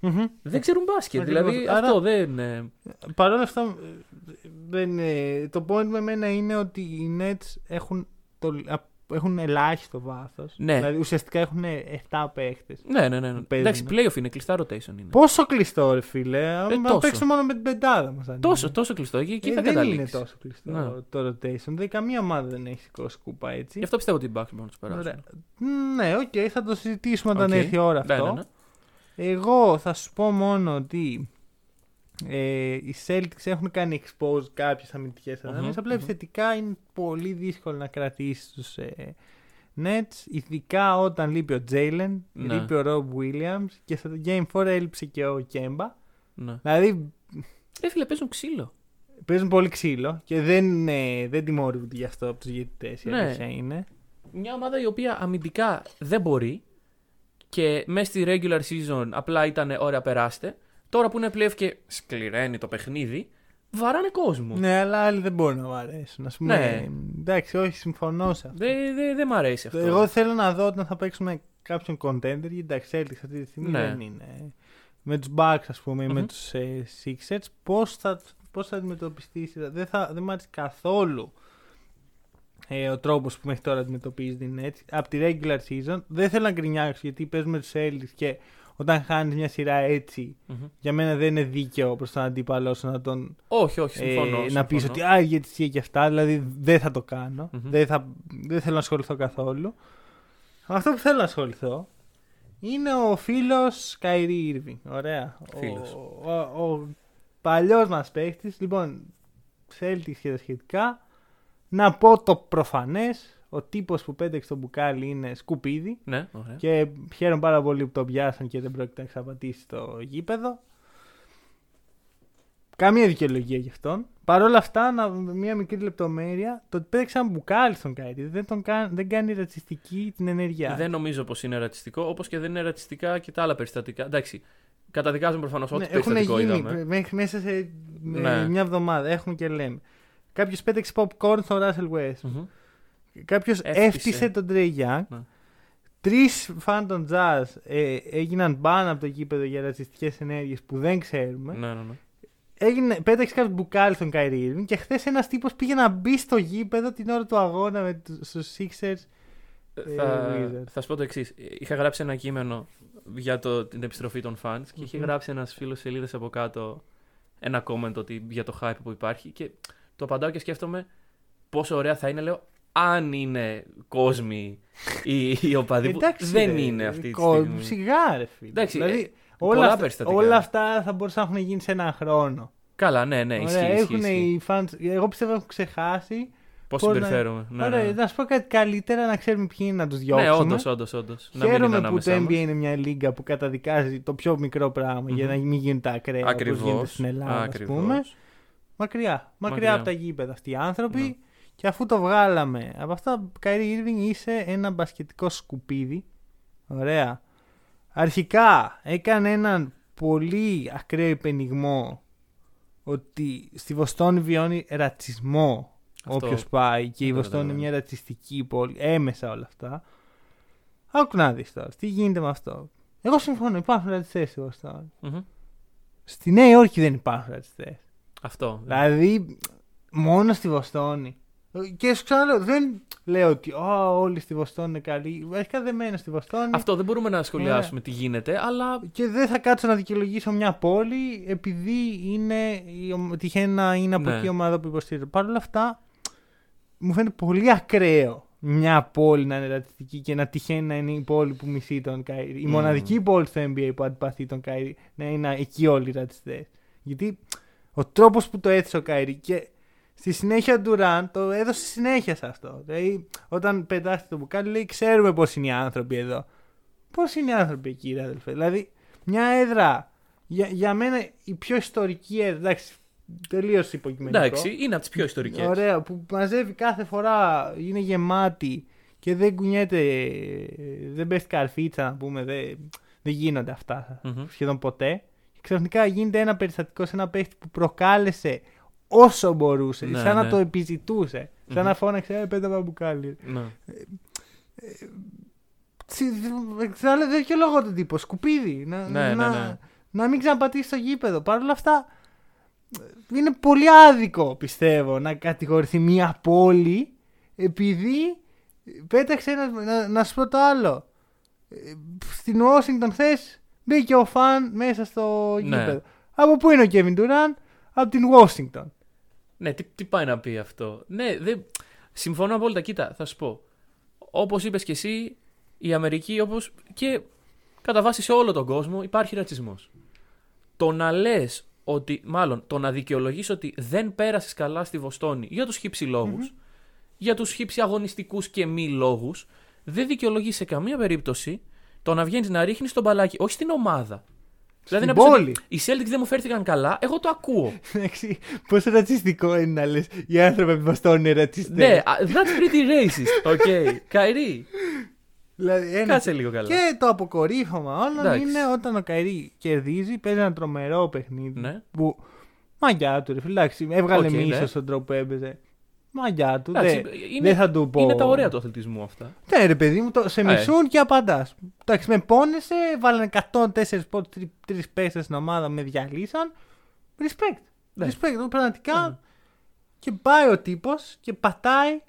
Μμμ. Δεν ξέρουν μπάσκετ. Ακριβώς. Δηλαδή Άρα- αυτό δεν. ε, Παρ' όλα αυτά, ε, δεν, ε, το point με μένα είναι ότι οι Nets έχουν, το, α- έχουν ελάχιστο βάθος. Ναι. Δηλαδή ουσιαστικά έχουν 7 παίχτες. Ναι, ναι, ναι. ναι. παίζουν. Εντάξει, playoff είναι, κλειστά rotation είναι. Πόσο κλειστό, ρε φίλε. Ε, τόσο. παίξουμε μόνο με την πεντάδα μας. Τόσο, τόσο κλειστό. Εκεί, εκεί ε, θα δεν καταλήξεις. είναι τόσο κλειστό Ναι. το rotation. Δηλαδή, καμία ομάδα δεν έχει σηκώσει κούπα έτσι. Γι' αυτό πιστεύω ότι οι Bucks μπορούν να τους περάσουν. Ωραία. Ναι, οκ, θα το συζητήσουμε όταν Οκ. έρθει η ώρα Ναι, αυτό. ναι, ναι. Εγώ θα σου πω μόνο ότι ε, οι Celtics έχουν κάνει expose κάποιες αμυντικές αδυναμίες. Μμμ, Απλά μμμ. επιθετικά είναι πολύ δύσκολο να κρατήσεις τους ε, Nets. Ειδικά όταν λείπει ο Jalen, Ναι. λείπει ο Rob Williams και στο Game 4 έλειψε και ο Kemba. ναι. Δηλαδή Ρε φίλε, παίζουν ξύλο. παίζουν πολύ ξύλο και δεν, ε, δεν τιμωρούνται γι' αυτό από τους διαιτητέ. Η Ναι. αλήθεια είναι. Μια ομάδα η οποία αμυντικά δεν μπορεί και μέσα στη regular season απλά ήταν ωραία περάστε. Τώρα που είναι playoff και σκληραίνει το παιχνίδι, βαράνε κόσμο. Ναι, αλλά άλλοι δεν μπορούν να μου αρέσουν. Ας πούμε, Ναι. Εντάξει, όχι, συμφωνώ σε αυτό. Δεν δε, δε μ' αρέσει αυτό. Εγώ θέλω να δω όταν θα παίξουμε κάποιον contender, γιατί εντάξει, Celtics αυτή τη στιγμή Ναι. δεν είναι. Με τους Bucks, ας πούμε, ή με Μμμ. τους ε, Sixers, πώς θα, πώς θα αντιμετωπιστεί. η σειρά. Δεν, θα, δεν μου άρεσε καθόλου ε, ο τρόπος που μέχρι τώρα αντιμετωπίζει την Nets. Από τη regular season, δεν θέλω να γκρινιάξω, γιατί παίζουμε τους Celtics και όταν χάνεις μια σειρά έτσι, Μμμ. για μένα δεν είναι δίκαιο προς τον αντίπαλό σου να τον. Όχι, όχι, ε, συμφωνώ. να πεις συμφωνώ. ότι α, γιατί εσύ και αυτά. Δηλαδή δεν θα το κάνω. Μμμ. δεν, θα, δεν θέλω να ασχοληθώ καθόλου. Αυτό που θέλω να ασχοληθώ είναι ο φίλος Καϊρή Ίρβινγκ. Ωραία. Φίλος. Ο, ο, ο παλιός μας παίχτης. Λοιπόν, Celtics και τα σχετικά. Να πω το προφανές. Ο τύπος που πέταξε το μπουκάλι είναι σκουπίδι. Ναι, ωραία. Και χαίρομαι πάρα πολύ που το πιάσαν και δεν πρόκειται να ξαναπατήσει το γήπεδο. Καμία δικαιολογία γι' αυτόν. Παρ' όλα αυτά, να, μια μικρή λεπτομέρεια, το ότι πέταξαν μπουκάλι στον Κάιρι δεν, τον κα- δεν κάνει ρατσιστική την ενέργειά. Δεν νομίζω πως είναι ρατσιστικό, όπως και δεν είναι ρατσιστικά και τα άλλα περιστατικά. Εντάξει, καταδικάζουμε προφανώς ό,τι Ναι, έχουν περιστατικό γίνει είδαμε. μέχρι μέσα σε Ναι. ε, μια εβδομάδα. Έχουμε και λέμε. Κάποιος πέταξε popcorn στον Russell West. Μμμ. Κάποιος Έφτιασε. έφτιασε τον Trey Young. Ναι. Τρεις φαν των Jazz ε, έγιναν πάνω από το γήπεδο για ρατσιστικέ ενέργειες που δεν ξέρουμε. Ναι, ναι, ναι. Έγινε, πέταξε κάποιος μπουκάλι στον Kyrie Irving και χθες ένας τύπος πήγε να μπει στο γήπεδο την ώρα του αγώνα με τους Sixers. Ε, Ε, θα, Wizards. θα σου πω το εξής. Είχα γράψει ένα κείμενο για το, την επιστροφή των fans και είχε Μμμ. γράψει ένας φίλος σελίδες από κάτω ένα comment ότι, για το hype που υπάρχει. Και το απαντάω και σκέφτομαι πόσο ωραία θα είναι, λέω, αν είναι κόσμοι ή, ή οπαδοί. που Εντάξει, δεν ρε, είναι αυτή τη κο- στιγμή. Σιγά, ρε φίλε. Εντάξει, δηλαδή, ε, όλα, πολλά αυτά, περιστατικά. όλα αυτά θα μπορούσαν να έχουν γίνει σε έναν χρόνο. Καλά, ναι, ναι, ισχύει. Ωραία, ισχύει, έχουν ισχύει. οι fans, εγώ πιστεύω έχουν ξεχάσει. Πώς πώς να- συμπεριφέρομαι. Ναι, Ωραία, ναι. να σου πω κάτι καλύτερα να ξέρουμε ποιοι είναι να τους διώξουμε. ναι όντως, όντως, όντω. Χαίρομαι που το NBA είναι μια λίγα που καταδικάζει το πιο μικρό πράγμα για να μην γίνουν τα ακραία όπως γίνεται Ακριβώ. στην Ελλάδα, ας πούμε. Μακριά. Μακριά από τα γήπεδα αυτοί οι άνθρωποι. Ναι. Και αφού το βγάλαμε από αυτά, Καϊρή Ήρβινγκ είσαι ένα μπασκετικό σκουπίδι. Ωραία. Αρχικά έκανε έναν πολύ ακραίο υπενιγμό ότι στη Βοστόνη βιώνει ρατσισμό Αυτό όποιος πάει και η δεν το Βοστόνη είναι καταλαβαίνω. μια ρατσιστική πόλη. Έμεσα όλα αυτά. Άκου να δεις τώρα. Τι γίνεται με αυτό. Εγώ συμφωνώ. Υπάρχουν ρατσιστές στη Βοστόνη. Μμμ. Στη Νέα Υόρκη δεν υπάρχουν ρατσιστές. Αυτό. Δηλαδή, μόνο στη Βοστόνη. Και σου ξαναλέω, δεν λέω ότι «Ω, όλοι στη Βοστόνη είναι καλοί. Αρχικά δεν μένω στη Βοστόνη. Αυτό δεν μπορούμε να σχολιάσουμε τι γίνεται, αλλά Και δεν θα κάτσω να δικαιολογήσω μια πόλη επειδή είναι, η ομ- τυχαίνει να είναι από Ναι. εκεί η ομάδα που υποστηρίζω. Παρ' όλα αυτά, μου φαίνεται πολύ ακραίο μια πόλη να είναι ρατσιστική και να τυχαίνει να είναι η πόλη που μισεί τον Καϊρή. Η Μμμ. μοναδική πόλη στο NBA που αντιπαθεί τον Καϊρή να είναι εκεί όλοι οι ρατσιστές. Γιατί ο τρόπος που το έθεσε ο Καϊρή και στη συνέχεια ο Ντουράν το έδωσε συνέχεια σε αυτό. Δηλαδή, όταν πετάχτηκε το μπουκάλι, λέει: Ξέρουμε πώς είναι οι άνθρωποι εδώ. Πώς είναι οι άνθρωποι εκεί, ρε αδελφέ; Δηλαδή, μια έδρα. Για, για μένα η πιο ιστορική έδρα. Εντάξει, τελείως υποκειμενικό. εντάξει, είναι από τις πιο ιστορικές. Ωραία, που μαζεύει κάθε φορά, είναι γεμάτη και δεν κουνιέται, δεν πέφτει καρφίτσα να πούμε, δεν, δεν γίνονται αυτά Μμμ. σχεδόν ποτέ. Και ξαφνικά γίνεται ένα περιστατικό σε ένα παίχτη που προκάλεσε όσο μπορούσε, Ναι, σαν να ναι. το επιζητούσε. Σαν Μμμ. να φώναξε, ε, πέντε μπουκάλι. Ναι. Ξαναλέω, δεν δικαιολογώ τον τύπο. Σκουπίδι. Να, Ναι, να, ναι, ναι. να μην ξαναπατήσει το γήπεδο. Παρ' όλα αυτά, είναι πολύ άδικο πιστεύω να κατηγορηθεί μια πόλη επειδή πέταξε ένας. Να, να σου πω το άλλο. Ε, Στην Ουάσιγκτον χθες μπήκε ο φαν μέσα στο Ναι. γήπεδο. Από πού είναι ο Κέβιν Τουράν, από την Ουάσιγκτον. Ναι, τι, τι πάει να πει αυτό; Ναι, δεν... συμφωνώ απόλυτα. Κοίτα, θα σου πω. Όπως είπες και εσύ, η Αμερική, όπως και κατά βάση σε όλο τον κόσμο, υπάρχει ρατσισμός. Το να λες ότι, μάλλον, το να δικαιολογείς ότι δεν πέρασες καλά στη Βοστόνη για τους χύψη λόγους, για τους χύψη αγωνιστικούς και μη λόγους, δεν δικαιολογείς σε καμία περίπτωση το να βγαίνει να ρίχνεις τον μπαλάκι, όχι στην ομάδα. Δηλαδή Στην να πεις ότι πόλη. Οι Celtics δεν μου φέρθηκαν καλά, εγώ το ακούω. (laughs) Εντάξει, πόσο ρατσιστικό είναι να λες οι άνθρωποι από τη Βοστόνη είναι ρατσιστές. Ναι, α, that's pretty racist. (laughs) Οκ. Καϊρή, Δηλαδή, ένα- κάτσε λίγο καλά. Και το αποκορύφωμα όλων Εντάξει. είναι όταν ο Καϊρή κερδίζει, παίζει ένα τρομερό παιχνίδι. Ναι. Που μαγκιά του, ρε φίλε. Εντάξει, έβγαλε Οκ, μίσο ναι. στον τρόπο που έπαιζε. Μαγκιά του. Εντάξει, δεν, είναι- δεν θα του πω. Είναι τα ωραία του αθλητισμού αυτά. Ναι, ρε παιδί μου, το, σε Ε. μισούν και απαντάς. Εντάξει, με πόνεσε, βάλανε 104 πόντου, τρεις παίχτε στην ομάδα, με διαλύσαν. Respect. Ναι. Respect, πραγματικά. Και πάει ο τύπος και πατάει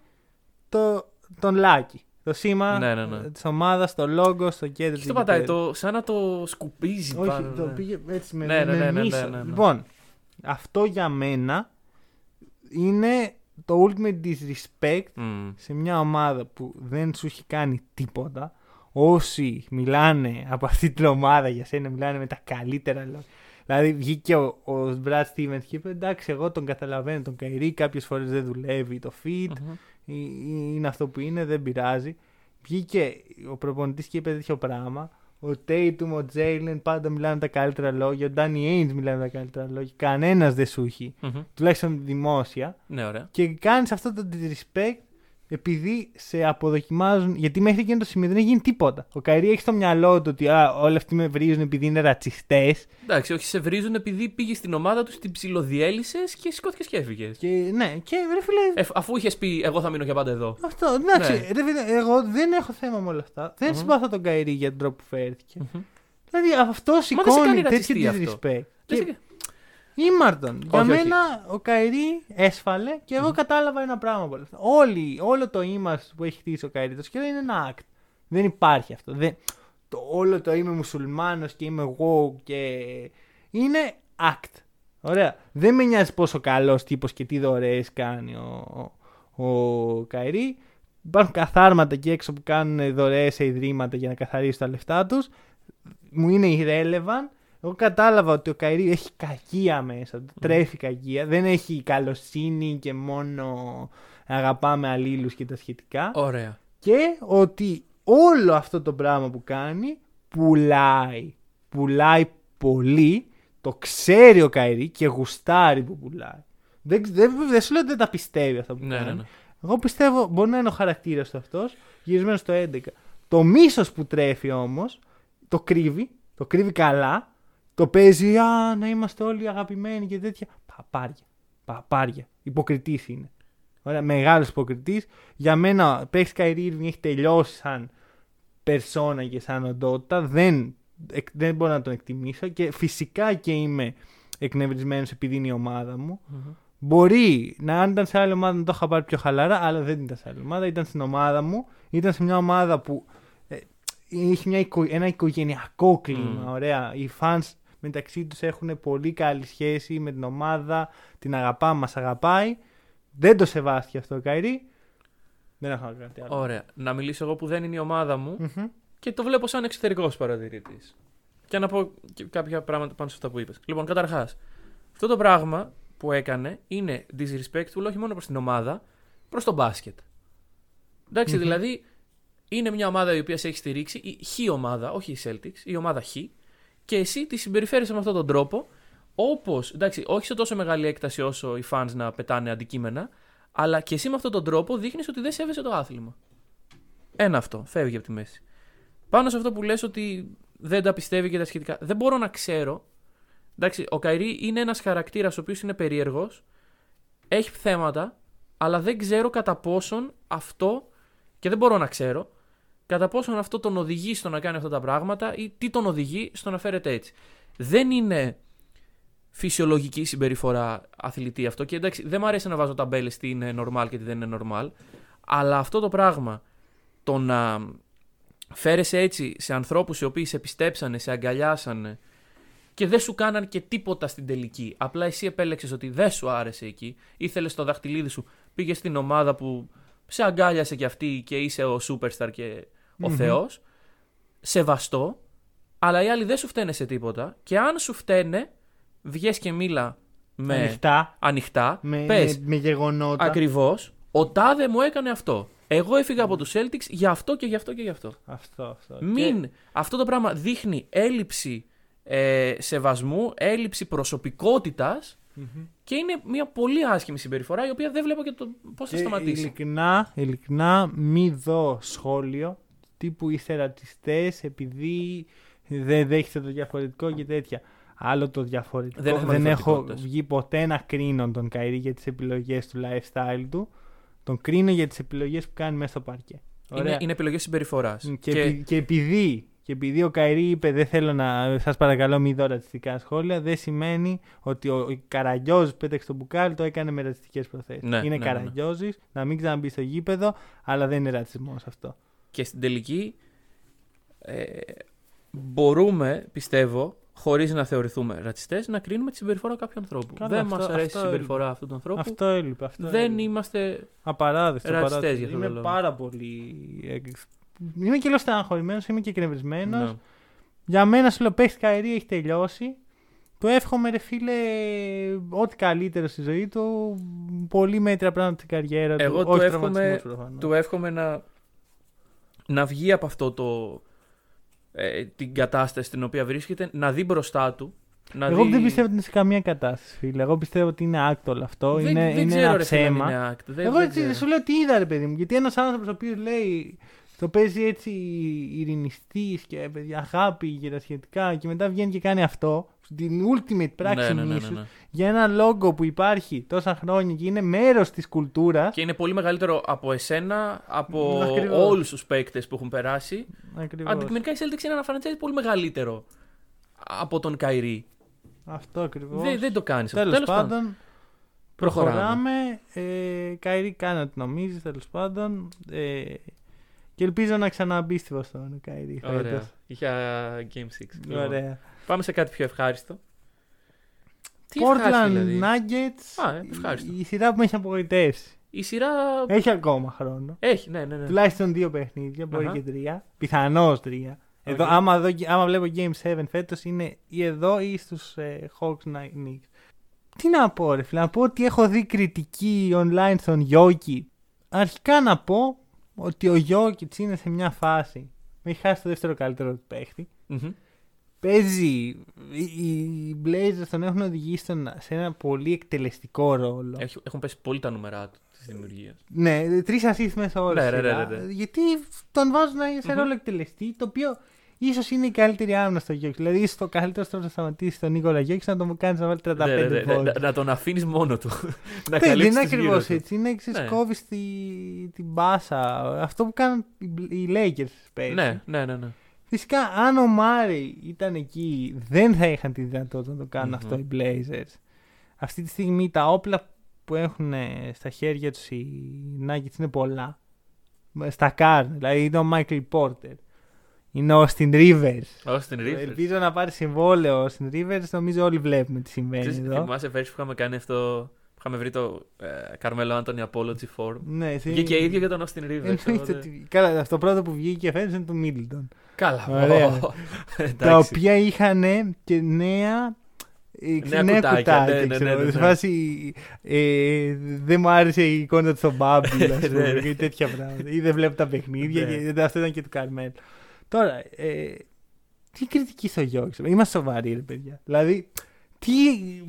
το, τον Λάκη. Το σήμα Ναι, ναι, ναι. της ομάδας, το logo, στο κέντρο. Και του το πατάει, γηπέδου. το, σαν να το σκουπίζει Όχι, πάνω. το ναι. πήγε έτσι με, Ναι, ναι, με ναι, ναι, ναι, μίσο. ναι, ναι. Λοιπόν, αυτό για μένα είναι το ultimate disrespect Μμ. σε μια ομάδα που δεν σου έχει κάνει τίποτα. Όσοι μιλάνε από αυτή την ομάδα για σένα, μιλάνε με τα καλύτερα λόγια. Δηλαδή βγήκε ο, ο Brad Stevens και είπε: Εντάξει, εγώ τον καταλαβαίνω τον Καϊρή. Κάποιες φορές δεν δουλεύει το fit. Μμμ. ή- ή- Είναι αυτό που είναι, δεν πειράζει. Βγήκε ο προπονητής και είπε τέτοιο πράγμα. Ο Tatum, ο Jalen πάντα μιλάνε τα καλύτερα λόγια. Ο Danny Ainge μιλάνε τα καλύτερα λόγια. Κανένας δεν σου έχει. Μμμ. Τουλάχιστον δημόσια Ναι, ωραία. και κάνεις αυτό το disrespect επειδή σε αποδοκιμάζουν. Γιατί μέχρι εκείνο το σημείο δεν έχει γίνει τίποτα. Ο Καϊρή έχει στο μυαλό του ότι α, όλοι αυτοί με βρίζουν επειδή είναι ρατσιστές. Εντάξει, όχι, σε βρίζουν επειδή πήγε στην ομάδα του, την ψιλοδιέλυσες και σηκώθηκες και έφυγες. Και ναι, και ρε φίλε. αφού είχες πει, Εγώ θα μείνω για πάντα εδώ. Αυτό, εντάξει, Ναι. ρε φίλε, εγώ δεν έχω θέμα με όλα αυτά. Δεν Μμμ. συμπαθώ τον Καϊρή για τον τρόπο που φέρθηκε. Μμμ. Δηλαδή αυτό δεν σε κάνει σηκώνει τέτοιο ρατσιστή αυτό. disrespect. Δεν Και σε- Ήμαρτον. Για Όχι, όχι. μένα ο Καϊρή έσφαλε και εγώ κατάλαβα ένα πράγμα από όλα αυτά. Όλοι, όλο το είμαστε που έχει χτίσει ο Καϊρή το σκέλο είναι ένα act. Δεν υπάρχει αυτό. Δεν, το, όλο το είμαι μουσουλμάνος και είμαι εγώ και είναι act. Ωραία. Δεν με νοιάζει πόσο καλός τύπος και τι δωρεές κάνει ο, ο, ο Καϊρή. Υπάρχουν καθάρματα εκεί έξω που κάνουν δωρεές σε ιδρύματα για να καθαρίσουν τα λεφτά τους. Μου είναι irrelevant. Εγώ κατάλαβα ότι ο Καϊρή έχει κακία μέσα του. Τρέφει κακία. Δεν έχει καλοσύνη και μόνο αγαπάμε αλλήλους και τα σχετικά. Ωραία. Και ότι όλο αυτό το πράγμα που κάνει πουλάει. Πουλάει πολύ. Το ξέρει ο Καϊρή και γουστάρει που πουλάει. Δεν, δεν, δεν σου λέω ότι δεν τα πιστεύει αυτά που Ναι, κάνει. ναι, ναι. Εγώ πιστεύω μπορεί να είναι ο χαρακτήρας του αυτός, γυρισμένος στο 11. Το μίσος που τρέφει όμως το κρύβει, το κρύβει καλά, το παίζει Α, να είμαστε όλοι αγαπημένοι και τέτοια. Παπάρια. Παπάρια. Υποκριτής είναι. Ωραία, μεγάλος υποκριτής. Για μένα, παίξει Καϊρή Irving έχει τελειώσει σαν περσόνα και σαν οντότητα. Δεν, εκ- δεν μπορώ να τον εκτιμήσω και φυσικά και είμαι εκνευρισμένος επειδή είναι η ομάδα μου. Μμμ. Μπορεί να αν ήταν σε άλλη ομάδα να το είχα πάρει πιο χαλαρά, αλλά δεν ήταν σε άλλη ομάδα. Ήταν στην ομάδα μου. Ήταν σε μια ομάδα που ε, είχε μια οικο- ένα οικογενειακό κλίμα. Μμ. Ωραία. Οι fans μεταξύ τους έχουν πολύ καλή σχέση με την ομάδα. Την αγαπά, μας αγαπάει. Δεν το σεβάστηκε αυτό ο Καϊρή. Δεν έχω κάτι άλλο. Ωραία. Να μιλήσω εγώ που δεν είναι η ομάδα μου Μμμ. και το βλέπω σαν εξωτερικός παρατηρητής. Και να πω και κάποια πράγματα πάνω σε αυτά που είπες. Λοιπόν, καταρχάς, αυτό το πράγμα που έκανε είναι disrespectful όχι μόνο προς την ομάδα, προς το μπάσκετ. Εντάξει, Μμμ. δηλαδή είναι μια ομάδα η οποία σε έχει στηρίξει, η χ ομάδα, όχι η Celtics, η ομάδα χ, και εσύ τη συμπεριφέρεσαι με αυτόν τον τρόπο, όπως, εντάξει, όχι σε τόσο μεγάλη έκταση όσο οι fans να πετάνε αντικείμενα, αλλά και εσύ με αυτόν τον τρόπο δείχνεις ότι δεν σέβεσαι το άθλημα. Ένα αυτό, φεύγει από τη μέση. Πάνω σε αυτό που λες ότι δεν τα πιστεύει και τα σχετικά. Δεν μπορώ να ξέρω. Εντάξει, ο Καϊρή είναι ένας χαρακτήρας ο οποίος είναι περίεργος, έχει θέματα, αλλά δεν ξέρω κατά πόσον αυτό. και δεν μπορώ να ξέρω. Κατά πόσον αυτό τον οδηγεί στο να κάνει αυτά τα πράγματα ή τι τον οδηγεί στο να φέρεται έτσι. Δεν είναι φυσιολογική συμπεριφορά αθλητή αυτό και εντάξει δεν μου αρέσει να βάζω ταμπέλες τι είναι normal και τι δεν είναι normal αλλά αυτό το πράγμα το να φέρεσαι έτσι σε ανθρώπους οι οποίοι σε πιστέψανε, σε αγκαλιάσανε και δεν σου κάναν και τίποτα στην τελική. Απλά εσύ επέλεξες ότι δεν σου άρεσε εκεί, ήθελες το δαχτυλίδι σου, πήγες στην ομάδα που σε αγκάλιασε κι αυτή και είσαι ο superstar και ο Μμμ. θεός. Σεβαστό, αλλά οι άλλοι δεν σου φταίνε σε τίποτα και αν σου φταίνε, βγες και μίλα με Ανοιχτά. ανοιχτά, Με, πες με, με γεγονότα. Ακριβώς. Ο Τάδε μου έκανε αυτό. Εγώ έφυγα από τους Celtics για αυτό και για αυτό και για αυτό. Αυτό, αυτό. Μην. Και- Αυτό το πράγμα δείχνει έλλειψη ε, σεβασμού, έλλειψη προσωπικότητας Μμμ. και είναι μια πολύ άσχημη συμπεριφορά η οποία δεν βλέπω και το πώς θα Και σταματήσει. Ειλικρινά, ειλικρινά, μη δω σχόλιο τύπου είστε ρατσιστές επειδή δεν δέχεστε το διαφορετικό και τέτοια. Άλλο το διαφορετικό. Δεν έχουμε έχω διαφορετικότητες. βγει ποτέ να κρίνω τον Καϊρή για τις επιλογές του lifestyle του. Τον κρίνω για τις επιλογές που κάνει μέσα στο παρκέ. Είναι, είναι επιλογές συμπεριφοράς. Και, επει- και επειδή, και επειδή ο Καϊρή είπε δεν θέλω να σας παρακαλώ μη δω ρατσιστικά σχόλια δεν σημαίνει ότι ο, ο Καραγκιόζης που πέταξε το μπουκάλι το έκανε με ρατσιστικές προθέσεις. Ναι, είναι ναι, ναι, ναι. Καραγκιόζης, να μην ξαναμπεί στο γήπεδο αλλά δεν είναι ρατσισμός αυτό. Και στην τελική ε, μπορούμε, πιστεύω, χωρίς να θεωρηθούμε ρατσιστές, να κρίνουμε τη συμπεριφορά κάποιου ανθρώπου. Καλά, δεν αυτό- μας αρέσει η αυτό συμπεριφορά αυτού του ανθρώπου. Αυτό έλειπε. Αυτό δεν έλειπε. είμαστε. Απαράδεκτο. ρατσιστές απαράδεκτο. για αυτόν τον Είμαι λόγο. πάρα πολύ. εκ- Είμαι και λίγο στεναχωρημένος, είμαι και εκνευρισμένο. Ναι. Για μένα σου λέω παίχτη Καηρή έχει τελειώσει. Το εύχομαι ρε φίλε ό,τι καλύτερο στη ζωή του. Πολύ μέτρα πράγματα στην καριέρα του. Εγώ του Όχι εύχομαι, τραυματισμός προφανώς. του εύχομαι να, να βγει από αυτό το. Ε, την κατάσταση στην οποία βρίσκεται, να δει μπροστά του. Να Εγώ δει... δεν πιστεύω ότι είναι σε καμία κατάσταση, φίλε. Εγώ πιστεύω ότι είναι άκτολ αυτό. δεν, είναι δεν είναι ξέρω, ένα ρε, φίλε, αν ψέμα. είναι act. Δεν, Εγώ δεν έτσι ξέρω. σου λέω τι είδα, ρε παιδί μου. Γιατί ένας άνθρωπος ο οποίος λέει το παίζει έτσι ειρηνιστής και παιδιά, αγάπη και τα σχετικά και μετά βγαίνει και κάνει αυτό. Την ultimate πράξη ναι, ναι, ναι, μίσους, ναι. για ένα λόγο που υπάρχει τόσα χρόνια και είναι μέρος της κουλτούρας. Και είναι πολύ μεγαλύτερο από εσένα, από (laughs) Ακριβώς. όλους τους παίκτες που έχουν περάσει. Ακριβώς. Αντικειμενικά η Celtics είναι ένα franchise πολύ μεγαλύτερο από τον Καϊρή. Αυτό ακριβώς. Δεν, δεν το κάνεις αυτό. Τέλος Τέλος πάντων, Προχωράμε. προχωράμε. Ε, Καϊρή, κάνε ό,τι νομίζεις, τέλος πάντων. Ε, και ελπίζω να ξαναμπεί στη Βοστόνη, Καϊρή. Ωραία. φέτος. Για Game 6. Λοιπόν, Ωραία. Πάμε σε κάτι πιο ευχάριστο. Τι ευχάριστο Portland δηλαδή; Nuggets. Α, ε, ευχάριστο. Η, η σειρά που με έχει απογοητεύσει. Η σειρά Έχει ακόμα χρόνο. έχει, ναι, ναι. ναι. Τουλάχιστον δύο παιχνίδια, μπορεί Αχα. και τρία. Πιθανώς τρία. Εδώ, Οκ. άμα, δω, άμα βλέπω Game 7 φέτος, είναι ή εδώ ή στους ε, Hawks Knicks. Τι να πω, ρε φίλε, να πω ότι έχω δει κριτική online στον Jokic. Αρχικά να πω ότι ο Jokic είναι σε μια φάση. Με έχει χάσει το δεύτερο καλύτερο του παίχτη. Μμμ. Παίζει. Οι, οι Blazers τον έχουν οδηγήσει στον- σε ένα πολύ εκτελεστικό ρόλο. Έχει- Έχουν πέσει πολύ τα νούμερά του της δημιουργίας. Ναι, τρεις assist μέσα όλα. Ναι, ρε, ρε, ρε, ρε. Γιατί τον βάζουν σε Μμμ. ρόλο εκτελεστή, το οποίο ίσως είναι η καλύτερη άμυνα στο Γιώργη. Δηλαδή, ίσω το καλύτερο τρόπο να σταματήσει τον Νίκολα Γιώργη να τον κάνεις να βάλει 35 Ναι, ναι, ναι, πόντους. να, να τον αφήνεις μόνο του. (laughs) να Δεν, δεν καλύψεις είναι τους γύρω ακριβώ του. έτσι. Είναι Ναι. κόβεις τη, την μπάσα. Αυτό που κάνουν οι, οι Lakers πέρυσι. Ναι, ναι, ναι. Ναι. Φυσικά, αν ο Μάρι ήταν εκεί, δεν θα είχαν τη δυνατότητα να το κάνουν Μμμ. αυτό οι Blazers. Αυτή τη στιγμή τα όπλα που έχουν ε, στα χέρια τους οι Nuggets είναι πολλά. Στα κάρ, δηλαδή είναι ο Michael Porter. Είναι ο Austin Rivers. Ω την Rivers. Ελπίζω να πάρει συμβόλαιο ο Austin Rivers. Νομίζω όλοι βλέπουμε τι συμβαίνει Ξέρεις, εδώ. Θυμάσαι πέρσι που είχαμε κάνει αυτό. Που είχαμε βρει το ε, Carmelo Anthony Apology Form. Ναι, εσύ- Βγήκε ίδιο για τον Austin Rivers. Εννοείται οπότε- ότι- Καλά, αυτό πρώτο που βγήκε φέτος είναι το Middleton. Καλά. Ωραία. ω, τα εντάξει. οποία είχαν και νέα. ε, Νέα νέα κουτάκια, κουτάκια, ναι, ναι, ξέρω. ναι, ναι, Σε ναι. φάση, ε, δεν μου άρεσε η εικόνα του στον Μπάμπλ, (laughs) ας Ναι, πούμε, ναι. και τέτοια πράγματα. Ή δεν βλέπω τα παιχνίδια, Ναι. και αυτό ήταν και του Καρμέλ. Τώρα, ε, τι κριτική στο Γιώργης, είμαστε σοβαροί, ρε παιδιά. Δηλαδή, τι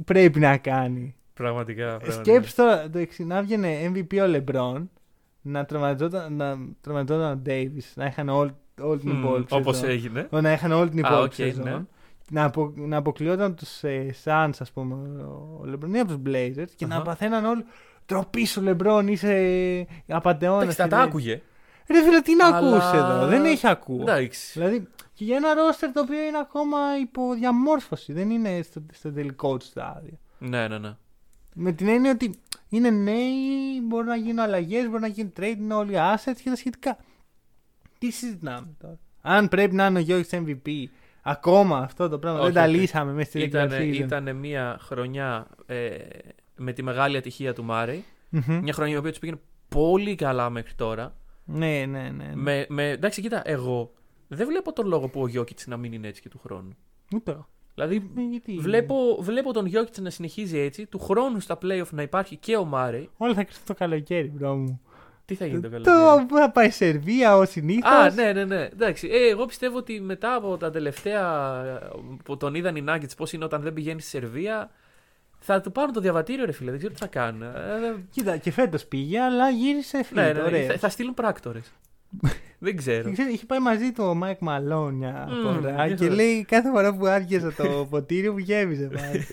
πρέπει να κάνει. Πραγματικά. πραγματικά. Σκέψου τώρα το εξής, να βγαινε MVP ο Λεμπρόν, να τραυματιζόταν να τραυματιζόταν ο Ντέιβις, να είχαν όλη, όλη την Μμμ, υπόλοιπη Όπως σεζόν. έγινε. Να είχαν όλη την Α, υπόλοιπη οκ, σεζόν. ναι. Να, απο, να αποκλειόταν τους ε, Suns, ας πούμε, ο Λεμπρόν ή από τους Blazers και να Αχα. παθαίναν όλοι. Ντροπή σου, Λεμπρόν, είσαι απατεώνας. Εντάξει, θα τα άκουγε. Ρε φίλε, τι να Αλλά- ακούσει εδώ, δεν έχει ακούω. Εντάξει. Δηλαδή, και για ένα ρόστερ το οποίο είναι ακόμα υπό διαμόρφωση, δεν είναι στο, στο τελικό του στάδιο. Ναι, ναι, ναι. Με την έννοια ότι είναι νέοι, μπορούν να γίνουν αλλαγές, μπορεί να γίνει trade, είναι όλοι assets και τα σχετικά. Τι συζητάμε τώρα; Αν πρέπει να είναι ο Γιώργης MVP, ακόμα αυτό το πράγμα Όχι, δεν τα όχι. λύσαμε μέσα στη regular Ήτανε, season. ήτανε μια χρονιά ε, με τη μεγάλη ατυχία του Μάρεϊ. Μμμ. Μια χρονιά η οποία τους πήγαινε πολύ καλά μέχρι τώρα. Ναι, ναι, ναι. ναι. Με, με, εντάξει, κοίτα, εγώ δεν βλέπω τον λόγο που ο Γιόκιτς να μην είναι έτσι και του χρόνου. Ούτε εγώ. Δηλαδή, Ε, γιατί- βλέπω, βλέπω τον Γιόκιτς να συνεχίζει έτσι, του χρόνου στα playoff να υπάρχει και ο Μάρεϊ. Όλα θα κριθούν το καλοκαίρι, bro μου. Τι θα γίνει το Το καλοκαίρι; που θα πάει η Σερβία ως συνήθως; Α, ναι, ναι, ναι. Εντάξει, ε, εγώ πιστεύω ότι μετά από τα τελευταία ε, που τον είδαν οι Nuggets πώς είναι όταν δεν πηγαίνει στη Σερβία, θα του πάρουν το διαβατήριο, ρε φίλε. Δεν ξέρω τι θα κάνουν. Ε, Κοίτα, και φέτος πήγε, αλλά γύρισε φίλο. ναι, ναι, ναι, θα, θα στείλουν πράκτορες. Δεν ξέρω. Και ξέρεις, είχε πάει μαζί του ο Μάικ Μαλόν μια Μμμ, φορά για και χαρά. λέει κάθε φορά που άρχιζε το (laughs) ποτήρι μου γέμιζε πάλι.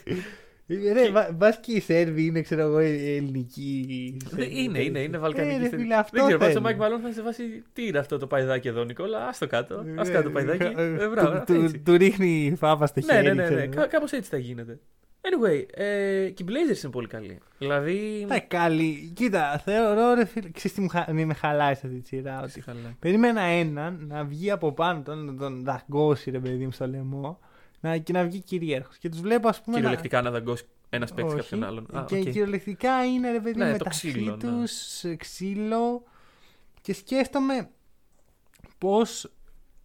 Ε, Ρε, βα- μπας και οι Σέρβοι είναι, ξέρω εγώ, ε, ελληνική. Δεν- Είναι, είναι, είναι βαλκανική. Ε, ρε, στενή. φίλε, αυτό δεν ξέρω, πάντως ο θέλει. Μάικ Μαλόν θα είναι σε φάση. Τι είναι αυτό το παϊδάκι εδώ, Νικόλα. Α το κάτω. Α Ε, κάτω το παϊδάκι. ε, Ε, μπράβο, του- του- έτσι. Του ρίχνει φάβα στο Ναι, χέρι. ναι, ναι. ξέρω ναι. εγώ. Κά- Κάπως έτσι θα γίνεται. Anyway, ε, και οι Blazers είναι πολύ καλοί. Δηλαδή. Τα καλή. Κοίτα, θεωρώ ρε φίλε. Ξέρεις τι μου χα... μη με χαλάει σε αυτή τη σειρά. Ότι... Καλά. Περίμενα έναν να βγει από πάνω τον, να τον δαγκώσει ρε παιδί μου στο λαιμό να, και να βγει κυρίαρχος. Και τους βλέπω ας πούμε. Κυριολεκτικά να δαγκώσει ένας παίκτης Όχι. κάποιον άλλον. Α, και οκ. κυριολεκτικά είναι ρε παιδί Ναι, μου το μεταξύ ξύλο, ναι. του ξύλο. Και σκέφτομαι πώς.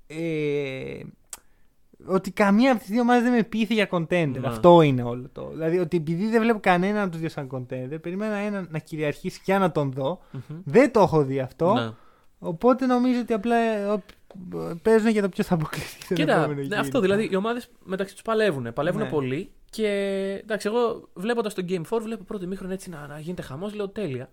Ε, ότι καμία από τις δύο ομάδες δεν με πείθει για contender. Ναι. Αυτό είναι όλο το. Δηλαδή ότι επειδή δεν βλέπω κανέναν από τους δύο σαν contender, περίμενα έναν να κυριαρχήσει και να τον δω. Μμμ. Δεν το έχω δει αυτό. Ναι. Οπότε νομίζω ότι απλά ε, ο- παίζουν για το ποιος θα αποκλειστεί στον Κοίτα, επόμενο ναι, γύρο. αυτό δηλαδή οι ομάδες μεταξύ τους παλεύουν. Παλεύουν Ναι. πολύ. Και εντάξει, εγώ βλέποντας το Game 4, βλέπω πρώτο μήχρονο έτσι να, να γίνεται χαμός, λέω τέλεια.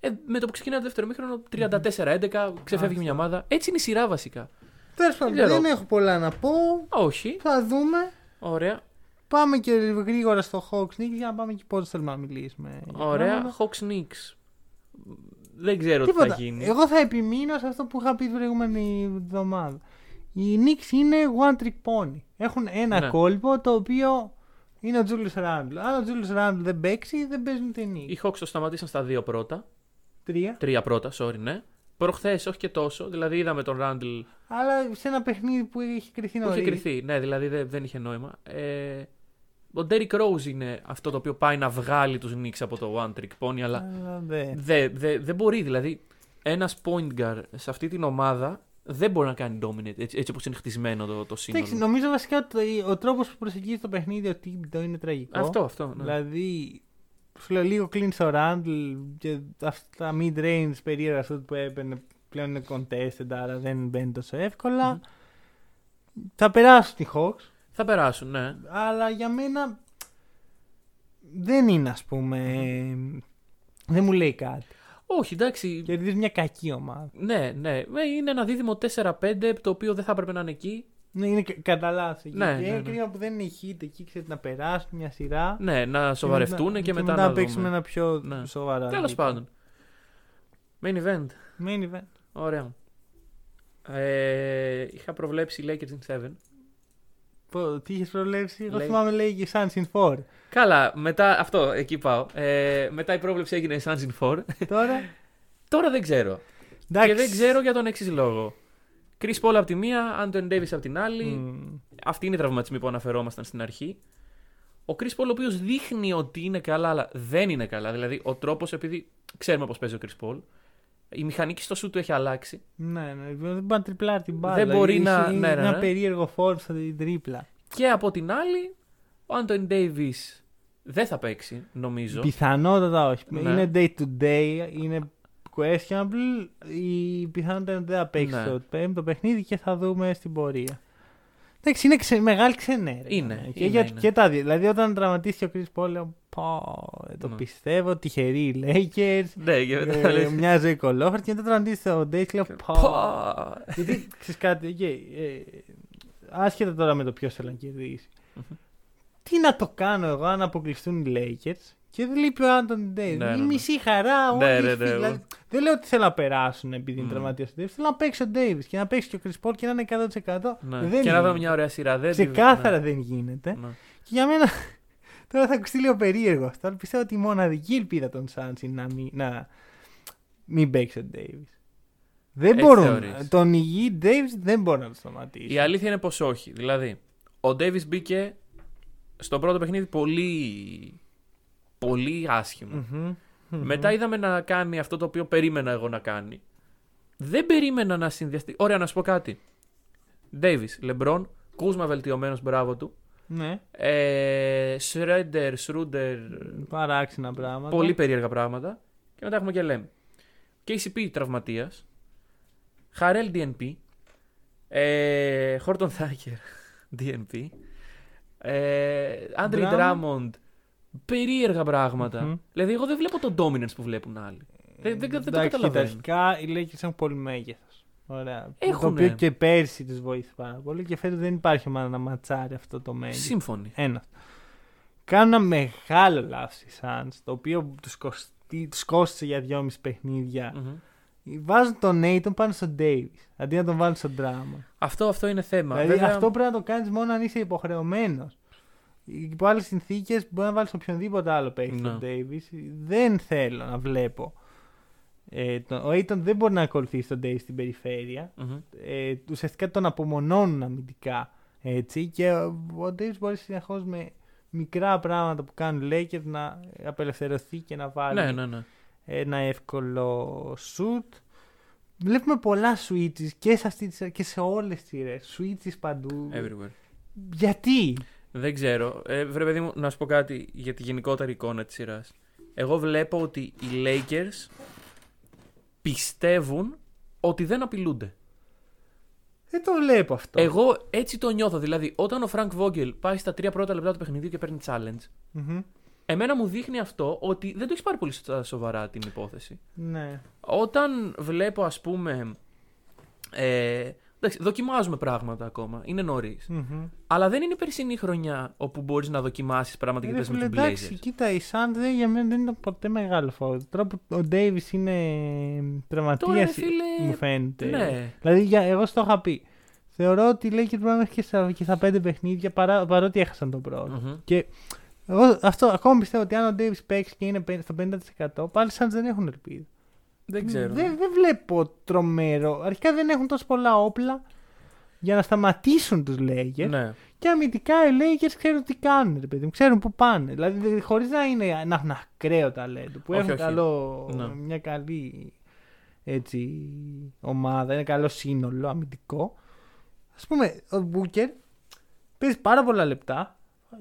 Ε, με το που ξεκινάει το δεύτερο μήχρονο, 34-11, ξεφεύγει μια ομάδα. Έτσι είναι η σειρά βασικά. Τέλος πάντων, Δεν ξέρω. δεν έχω πολλά να πω. Όχι. Θα δούμε. Ωραία. Πάμε και γρήγορα στο Hawks Knicks για να πάμε και πώ θέλουμε να μιλήσουμε. για Ωραία. πράγματα. Hawks Knicks. Δεν ξέρω τι Τίποτα. θα γίνει. Εγώ θα επιμείνω σε αυτό που είχα πει την προηγούμενη εβδομάδα. Οι Knicks είναι one trick pony. Έχουν ένα Ναι. κόλπο το οποίο είναι ο Julius Randle. Αν ο Julius Randle δεν παίξει, δεν παίζουν ούτε οι Knicks. Οι Hawks το σταματήσαν στα δύο πρώτα. Τρία. Τρία πρώτα, sorry, ναι. Προχθές όχι και τόσο. Δηλαδή είδαμε τον Ράντλ Αλλά σε ένα παιχνίδι που έχει κρυθεί που νωρίς. είχε κρυθεί. Ναι, δηλαδή δεν, δεν είχε νόημα. Ε, ο Derrick Rose είναι αυτό το οποίο πάει να βγάλει τους Knicks από το One Trick Pony, αλλά Αλλά δεν. δεν δε, δεν μπορεί. Δηλαδή, ένας point guard σε αυτή την ομάδα δεν μπορεί να κάνει dominate έτσι, έτσι όπως είναι χτισμένο το, το σύνολο. Εντάξει, νομίζω βασικά ότι ο τρόπος που προσεγγίζει το παιχνίδι ο Τίμπτο είναι τραγικό. Αυτό, αυτό. Ναι. Δηλαδή, σου λέω λίγο clean στο Randall και αυτά τα mid-range περίεργα shoot που έπαιρνε πλέον είναι contested, άρα δεν μπαίνει τόσο εύκολα. Θα περάσουν τη Hawks, Θα περάσουν, ναι. αλλά για μένα δεν είναι ας πούμε. Δεν μου λέει κάτι. Όχι, εντάξει. Κερδίζει μια κακή ομάδα. Ναι, ναι. Ε, Είναι ένα δίδυμο 4-5 το οποίο δεν θα έπρεπε να είναι εκεί. Ναι, είναι κα- κατά λάθος εκεί. Ναι, και ναι, είναι ναι. κρίμα που δεν είναι η hit εκεί, ξέρετε, να περάσουν μια σειρά. Ναι, να σοβαρευτούν και, μετά, να να παίξουμε δούμε. ένα πιο Ναι. σοβαρά. Τέλος γήπεδο. πάντων. Main event. Main event. Ωραία. Ε, είχα προβλέψει Lakers in 7. Πω, Τι είχες προβλέψει, εγώ Λέει- θυμάμαι λέει και Suns in 4. Καλά, μετά αυτό, εκεί πάω. Ε, μετά η πρόβλεψη έγινε Suns in 4. Τώρα; Τώρα δεν ξέρω. Εντάξει. Και δεν ξέρω για τον εξής λόγο. Chris Paul από τη μία, Anthony Davis από την άλλη. Μμμ. Αυτοί είναι οι τραυματισμοί που αναφερόμασταν στην αρχή. Ο Chris Paul, ο οποίος δείχνει ότι είναι καλά, αλλά δεν είναι καλά. Δηλαδή, ο τρόπος, επειδή ξέρουμε πώς παίζει ο Chris Paul, η μηχανική στο σου του έχει αλλάξει. Ναι, ναι, δεν μπορεί να τριπλάρει την μπάλα. Δεν μπορεί Έχει να- ναι, ναι, Ένα ναι. περίεργο φόρm στην τρίπλα. Και από την άλλη, ο Anthony Davis δεν θα παίξει, νομίζω. Πιθανότατα όχι. Ναι. Είναι day to day, είναι questionable. Η πιθανότητα είναι ότι δεν θα παίξει Ναι. το πέμπτο παιχνίδι και θα δούμε στην πορεία. Εντάξει, είναι ξε... μεγάλη ξενέρα. Είναι, Και, είναι, για... είναι. και τα δύο. Δηλαδή, όταν τραυματίστηκε ο Chris Paul, λέω, πω, δεν το Ναι. πιστεύω. Τυχεροί οι Lakers. Ναι, και μετά ε, λες, μια ζωή κολόφερ και μετά τραυματίστηκε ο Davis και λέω, πω. «Πω». Γιατί ξέρεις κάτι, okay, ε, άσχετα τώρα με το ποιος θέλει να κερδίσει. Τι να το κάνω εγώ αν αποκλειστούν οι Lakers και δεν λείπει ο Άντων Ντέιβις. Ναι, ναι, η ναι. μισή χαρά, Ναι, όλοι ναι, οι ναι, φίλοι. εγώ. Δηλαδή, δεν λέω ότι θέλω να περάσουν επειδή είναι Μμ. τραυματίας ο Ντέιβις. Θέλω να παίξει ο Ντέιβις και να παίξει και ο Chris Paul και να είναι 100%. Ναι. Δεν Και να γίνεται. δούμε μια ωραία σειρά. Δεν τη- Ξεκάθαρα ναι. δεν γίνεται. Ναι. Και για μένα (laughs) τώρα θα ακουστεί λίγο περίεργο αυτό, αλλά πιστεύω ότι η μοναδική ελπίδα των Suns είναι να μην, να μην παίξει ο Ντέιβις. Δεν Έτσι μπορούν. θεωρείς. Τον υγιή Ντέιβις δεν μπορούν να το σταματήσει. Η αλήθεια είναι πως όχι. Δηλαδή, ο Davis μπήκε στο πρώτο παιχνίδι πολύ. Πολύ άσχημο. Μμμ. Μετά είδαμε να κάνει αυτό το οποίο περίμενα εγώ να κάνει. Δεν περίμενα να συνδυαστεί. Ωραία, να σου πω κάτι. Davis, LeBron, Κούσμα βελτιωμένος, μπράβο του. Ναι, Ε, Shredder, Schroeder, παράξενα πράγματα. πολύ περίεργα πράγματα. Και μετά έχουμε και Lem. KCP τραυματίας. Χαρέλ DNP. Ε, Horton Thacker (laughs) DNP. Ε, Άντρι Drummond. Drummond. Περίεργα πράγματα. Μμμ. Δηλαδή, εγώ δεν βλέπω το dominance που βλέπουν άλλοι. Δεν, δεν, δεν το Εντάξει, κοίτα, καταλαβαίνω. αρχικά οι Lakers έχουν πολύ μέγεθος. Ωραία. Το Έχουνε. οποίο και πέρσι τους βοήθησε πάρα πολύ και φέτος δεν υπάρχει ομάδα να ματσάρει αυτό το μέγεθος. Σύμφωνοι. Ένα. Κάνουν ένα μεγάλο λάθος οι Suns, το οποίο τους τους κόστησε για δυόμιση παιχνίδια. Μμμ. Βάζουν τον Νέιτον πάνω στον Davis αντί να τον βάλουν στον Drummond. Αυτό, αυτό είναι θέμα. Δηλαδή Βέβαια, αυτό πρέπει να το κάνεις μόνο αν είσαι υποχρεωμένος. Υπό άλλε συνθήκες μπορεί να βάλεις οποιονδήποτε άλλο παίχτη Ναι. στον Davis. Δεν θέλω να βλέπω. Ε, τον- ο Aiton δεν μπορεί να ακολουθήσει τον Davis στην περιφέρεια. Μμμ. Ε, ουσιαστικά τον απομονώνουν αμυντικά έτσι και ο, ο Davis μπορεί συνεχώς με μικρά πράγματα που κάνουν οι Lakers να απελευθερωθεί και να βάλει Ναι, ναι, ναι. ένα εύκολο shoot. Βλέπουμε πολλά switches και σε, αυτή, τη σειρά και σε όλες τις σειρές. Switches παντού. Everywhere. Γιατί; Δεν ξέρω. Ε, βρε παιδί μου, να σου πω κάτι για τη γενικότερη εικόνα της σειράς. Εγώ βλέπω ότι οι Lakers πιστεύουν ότι δεν απειλούνται. Δεν το βλέπω αυτό. Εγώ έτσι το νιώθω. Δηλαδή, όταν ο Frank Vogel πάει στα τρία πρώτα λεπτά του παιχνιδιού και παίρνει challenge, Μμμ. εμένα μου δείχνει αυτό ότι δεν το έχει πάρει πολύ στα σοβαρά την υπόθεση. Ναι. Όταν βλέπω, ας πούμε. Ε, εντάξει, δοκιμάζουμε πράγματα ακόμα. Είναι νωρίς. Μμμ. Αλλά δεν είναι η περσινή χρονιά όπου μπορείς να δοκιμάσεις πράγματα και Ρε πες με φίλε, τους εντάξει, Blazers. κοίτα, η Suns δεν, για μένα δεν ήταν ποτέ μεγάλο φόβο. Τώρα που ο Davis είναι τραυματίας, Τώρα, ρε φίλε, μου φαίνεται. ναι. Δηλαδή, για, εγώ στο είχα πει. Θεωρώ ότι λέει και πρέπει να μέχρι και στα, και στα πέντε παιχνίδια παρά, παρότι έχασαν τον πρώτο. Μμμ. Και εγώ αυτό ακόμα πιστεύω ότι αν ο Davis παίξει και είναι πέ- στο 50% πάλι σαν δεν έχουν ελπίδα. Δεν ξέρω. Δεν, δεν βλέπω τρομερό. Αρχικά δεν έχουν τόσο πολλά όπλα για να σταματήσουν τους Lakers. Ναι. Και αμυντικά οι Lakers ξέρουν τι κάνουν, ρε παιδί μου. Ξέρουν πού πάνε. Δηλαδή χωρίς να, είναι, να έχουν ακραίο ταλέντο. Που Όχι, έχουν όχι. Καλό, Ναι. μια καλή έτσι, ομάδα, ένα καλό σύνολο αμυντικό. Α πούμε, ο Μπούκερ παίζει πάρα πολλά λεπτά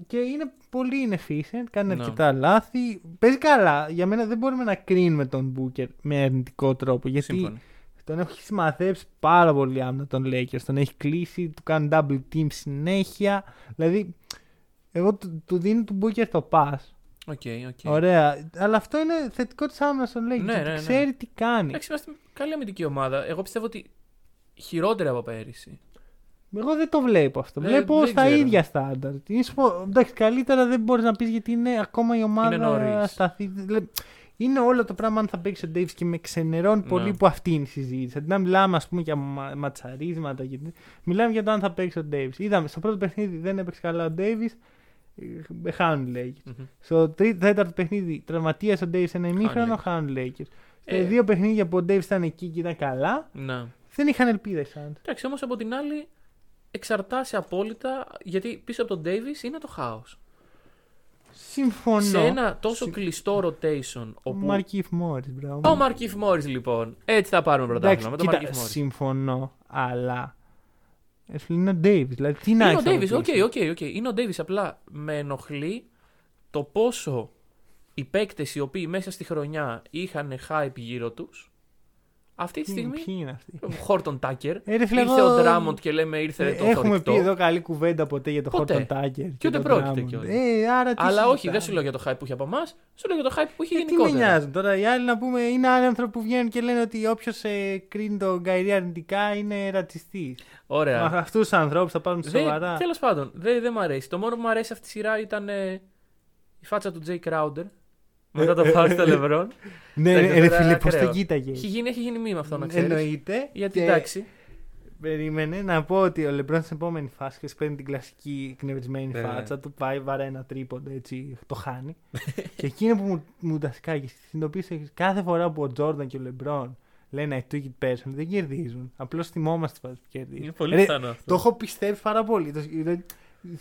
και είναι πολύ inefficient, κάνει Ναι. αρκετά λάθη. Παίζει καλά. Για μένα δεν μπορούμε να κρίνουμε τον Μπούκερ με αρνητικό τρόπο. Γιατί Σύμφωνοι. τον έχει συμμαζέψει πάρα πολύ άμυνα τον Lakers. Τον έχει κλείσει, του κάνουν double team συνέχεια. Δηλαδή, εγώ του, του δίνω του Booker το pass. OK, OK. Ωραία. Αλλά αυτό είναι θετικό της άμυνας των Lakers. Ναι, ότι ναι, ναι. Ξέρει τι κάνει. Εντάξει, είμαστε καλή αμυντική ομάδα. Εγώ πιστεύω ότι χειρότερη από πέρυσι. Εγώ δεν το βλέπω αυτό. Δεν- βλέπω δεν στα ξέρω. ίδια στάνταρ. Είναι σπο- Εντάξει, καλύτερα δεν μπορείς να πεις γιατί είναι ακόμα η ομάδα Είναι νωρίς. σταθή. Δηλα- Είναι όλο το πράγμα αν θα παίξει ο Davis και με ξενερώνει Ναι. πολύ που αυτή είναι η συζήτηση. Αντί να μιλάμε ας πούμε, για μα- ματσαρίσματα. Και... Μιλάμε για το αν θα παίξει ο Davis. Είδαμε στο πρώτο παιχνίδι δεν έπαιξε καλά ο Davis. ε, Χάνουν οι Lakers. Μμμ. Στο τρίτο, τέταρτο παιχνίδι τραυματία ο Davis ένα ημίχρονο, Lakers. χάνουν οι Lakers. Ε. Σε δύο παιχνίδια που ο Davis ήταν εκεί και ήταν καλά, Ναι. δεν είχαν ελπίδα οι Suns. Εντάξει, όμως από την άλλη εξαρτάσαι απόλυτα γιατί πίσω από τον Davis είναι το χάος. Συμφωνώ. Σε ένα τόσο Συ- κλειστό rotation. Ο Όπου... Μαρκίφ Μόρι, μπράβο. Ο Μαρκίφ Μόρις, λοιπόν. Έτσι θα πάρουμε πρωτάθλημα με τον κοίτα, Μαρκίφ Μόρις. συμφωνώ, αλλά. ε, φίλε, Είναι ο Ντέιβι. Δηλαδή, τι να Είναι ο έχεις να Ντέιβι, οκ, αποκλείσεις. OK, OK. Είναι ο Ντέιβι. Απλά με ενοχλεί το πόσο οι παίκτες οι οποίοι μέσα στη χρονιά είχαν hype γύρω τους, αυτή τη Ποιοι- στιγμή. Ποιοι είναι αυτοί; Ο Χόρτον Τάκερ. Ε, ρε, φίλε, Ήρθε εγώ- ο Ντράμοντ και λέμε ήρθε Ε, το Έχουμε θορυκτό. πει εδώ καλή κουβέντα ποτέ για το Ποτέ. Χόρτον Τάκερ. Και ούτε τον πρόκειται Drummond. κιόλας. Ε, άρα τι Αλλά όχι, συζητάμε. δεν σου λέω για το hype που είχε από εμάς, σου λέω για το hype που είχε Ε, τι με γενικότερα. νοιάζουν τώρα. Οι άλλοι να πούμε είναι άλλοι άνθρωποι που βγαίνουν και λένε ότι όποιος ε, κρίνει τον Γκαϊρή αρνητικά είναι ρατσιστής. Ωραία. Αυτούς τους ανθρώπους θα πάρουν σοβαρά. Τέλος πάντων, δεν δεν μ' αρέσει. Το μόνο που μου αρέσει αυτή τη σειρά ήταν ε, η φάτσα του Τζέι Κράουντερ. Μετά το φάουλ στο Λευρόν. Ναι, Εντάξει, ναι, ρε τώρα φίλε, πώς ακραίο. το κοίταγες; Έχει γίνει, έχει γίνει μήμα αυτό να ξέρεις. Εννοείται. Γιατί Και εντάξει. Περίμενε να πω ότι ο Λεμπρόν στην επόμενη φάση και παίρνει την κλασική εκνευρισμένη Ναι, ναι. φάτσα του. Πάει, βαρά ένα τρίποντο έτσι, το χάνει. (laughs) και εκείνο που μου, μου τα σκάγει, συνειδητοποίησε κάθε φορά που ο Τζόρνταν και ο Λεμπρόν λένε I took it personally, δεν κερδίζουν. Απλώς θυμόμαστε τι φορέ που κερδίζουν. Είναι πολύ Ρε, πιθανό αυτό. Το έχω πιστέψει πάρα πολύ. Το, το,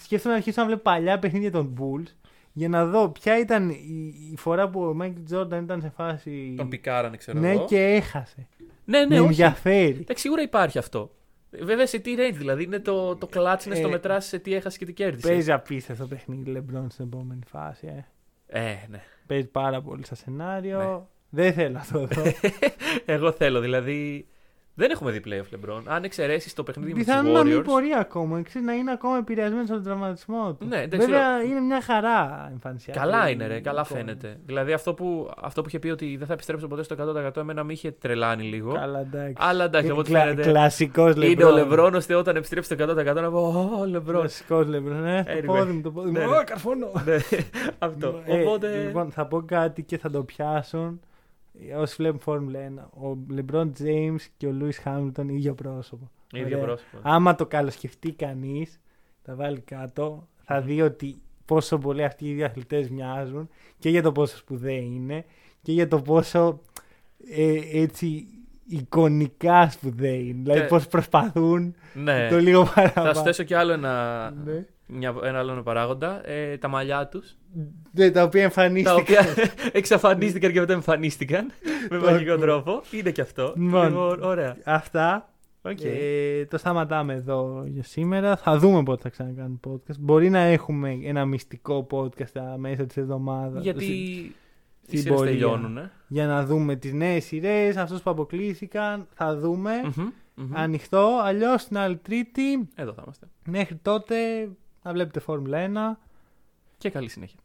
σκέφτομαι να αρχίσω να βλέπω παλιά παιχνίδια των Bulls για να δω ποια ήταν η, η φορά που ο Μάικλ Τζόρνταν ήταν σε φάση. Τον πικάρανε, ξέρω ναι, εγώ. και έχασε. Ναι, ναι, με όχι. ενδιαφέρει. Εντάξει, σίγουρα υπάρχει αυτό. Βέβαια σε τι range, δηλαδή είναι το, το clutch, είναι στο Ε, μετράς σε τι έχασε και τι κέρδισε. Παίζει απίστευτο παιχνίδι Λεμπρόν στην επόμενη φάση. Ε. Ε, ναι. Παίζει πάρα πολύ στα σενάριο. Ναι. Δεν θέλω να το δω. (laughs) Εγώ θέλω, δηλαδή. Δεν έχουμε δει playoff LeBron. Αν εξαιρέσεις το παιχνίδι με τους Πιθανόν να μην Warriors. μπορεί ακόμα. Ξέρεις, να είναι ακόμα επηρεασμένος από τον τραυματισμό του. Ναι, εντάξει, Βέβαια είναι μια χαρά εμφανισιακά. Καλά είναι, ρε, καλά εικόνα. φαίνεται. Δηλαδή αυτό που, αυτό που είχε πει ότι δεν θα επιστρέψω ποτέ στο 100% εμένα με είχε τρελάνει λίγο. Καλά, εντάξει. Αλλά εντάξει, από ό,τι Κλα- φαίνεται. Κλασικός Είναι Λεμπρόν. ο Λεμπρόν, ώστε όταν επιστρέψει στο 100% να πω Ω, Λεμπρόν. Κλασικός Λεμπρόν. Ε, το Anyway. πόδι μου, το πόδι μου. Ναι, Ω, ναι. καρφώνω. Ναι, (laughs) αυτό. Ε, Οπότε. Λοιπόν, θα πω κάτι και θα το πιάσουν. Όσοι βλέπουν Φόρμουλα 1, ο Λεμπρόν Τζέιμ και ο Λούι Χάμιλτον ίδιο πρόσωπο. ίδιο Ωραία. πρόσωπο. Άμα το καλοσκεφτεί κανείς, τα βάλει κάτω, θα δει ότι πόσο πολύ αυτοί οι δύο αθλητές μοιάζουν και για το πόσο σπουδαίοι είναι και για το πόσο ε, έτσι εικονικά σπουδαίοι είναι. Δηλαδή Και- πώς προσπαθούν Ναι. το λίγο Θα παραπάνω. σου θέσω κι άλλο ένα, Ναι. Μια, ένα άλλο παράγοντα. Ε, τα μαλλιά τους. Ναι, τα οποία Τα εμφανίστηκαν. οποία (laughs) εξαφανίστηκαν και μετά εμφανίστηκαν με Το μαγικό ακούω. τρόπο. Είναι και αυτό. Λοιπόν. Λίγο ωραία. Αυτά. Οκ. Ε, το σταματάμε εδώ για σήμερα. Θα δούμε πότε θα ξανακάνουμε podcast. Μπορεί να έχουμε ένα μυστικό podcast στα μέσα της εβδομάδας. Γιατί στη- οι στην σειρές πορεία. τελειώνουν. ε. Για να δούμε τις νέες σειρές, αυτούς που αποκλείστηκαν. Θα δούμε. Μμμ, μμμ. Ανοιχτό. Αλλιώς την άλλη τρίτη. Εδώ θα είμαστε. Μέχρι τότε να βλέπετε Φόρμουλα 1. Και καλή συνέχεια.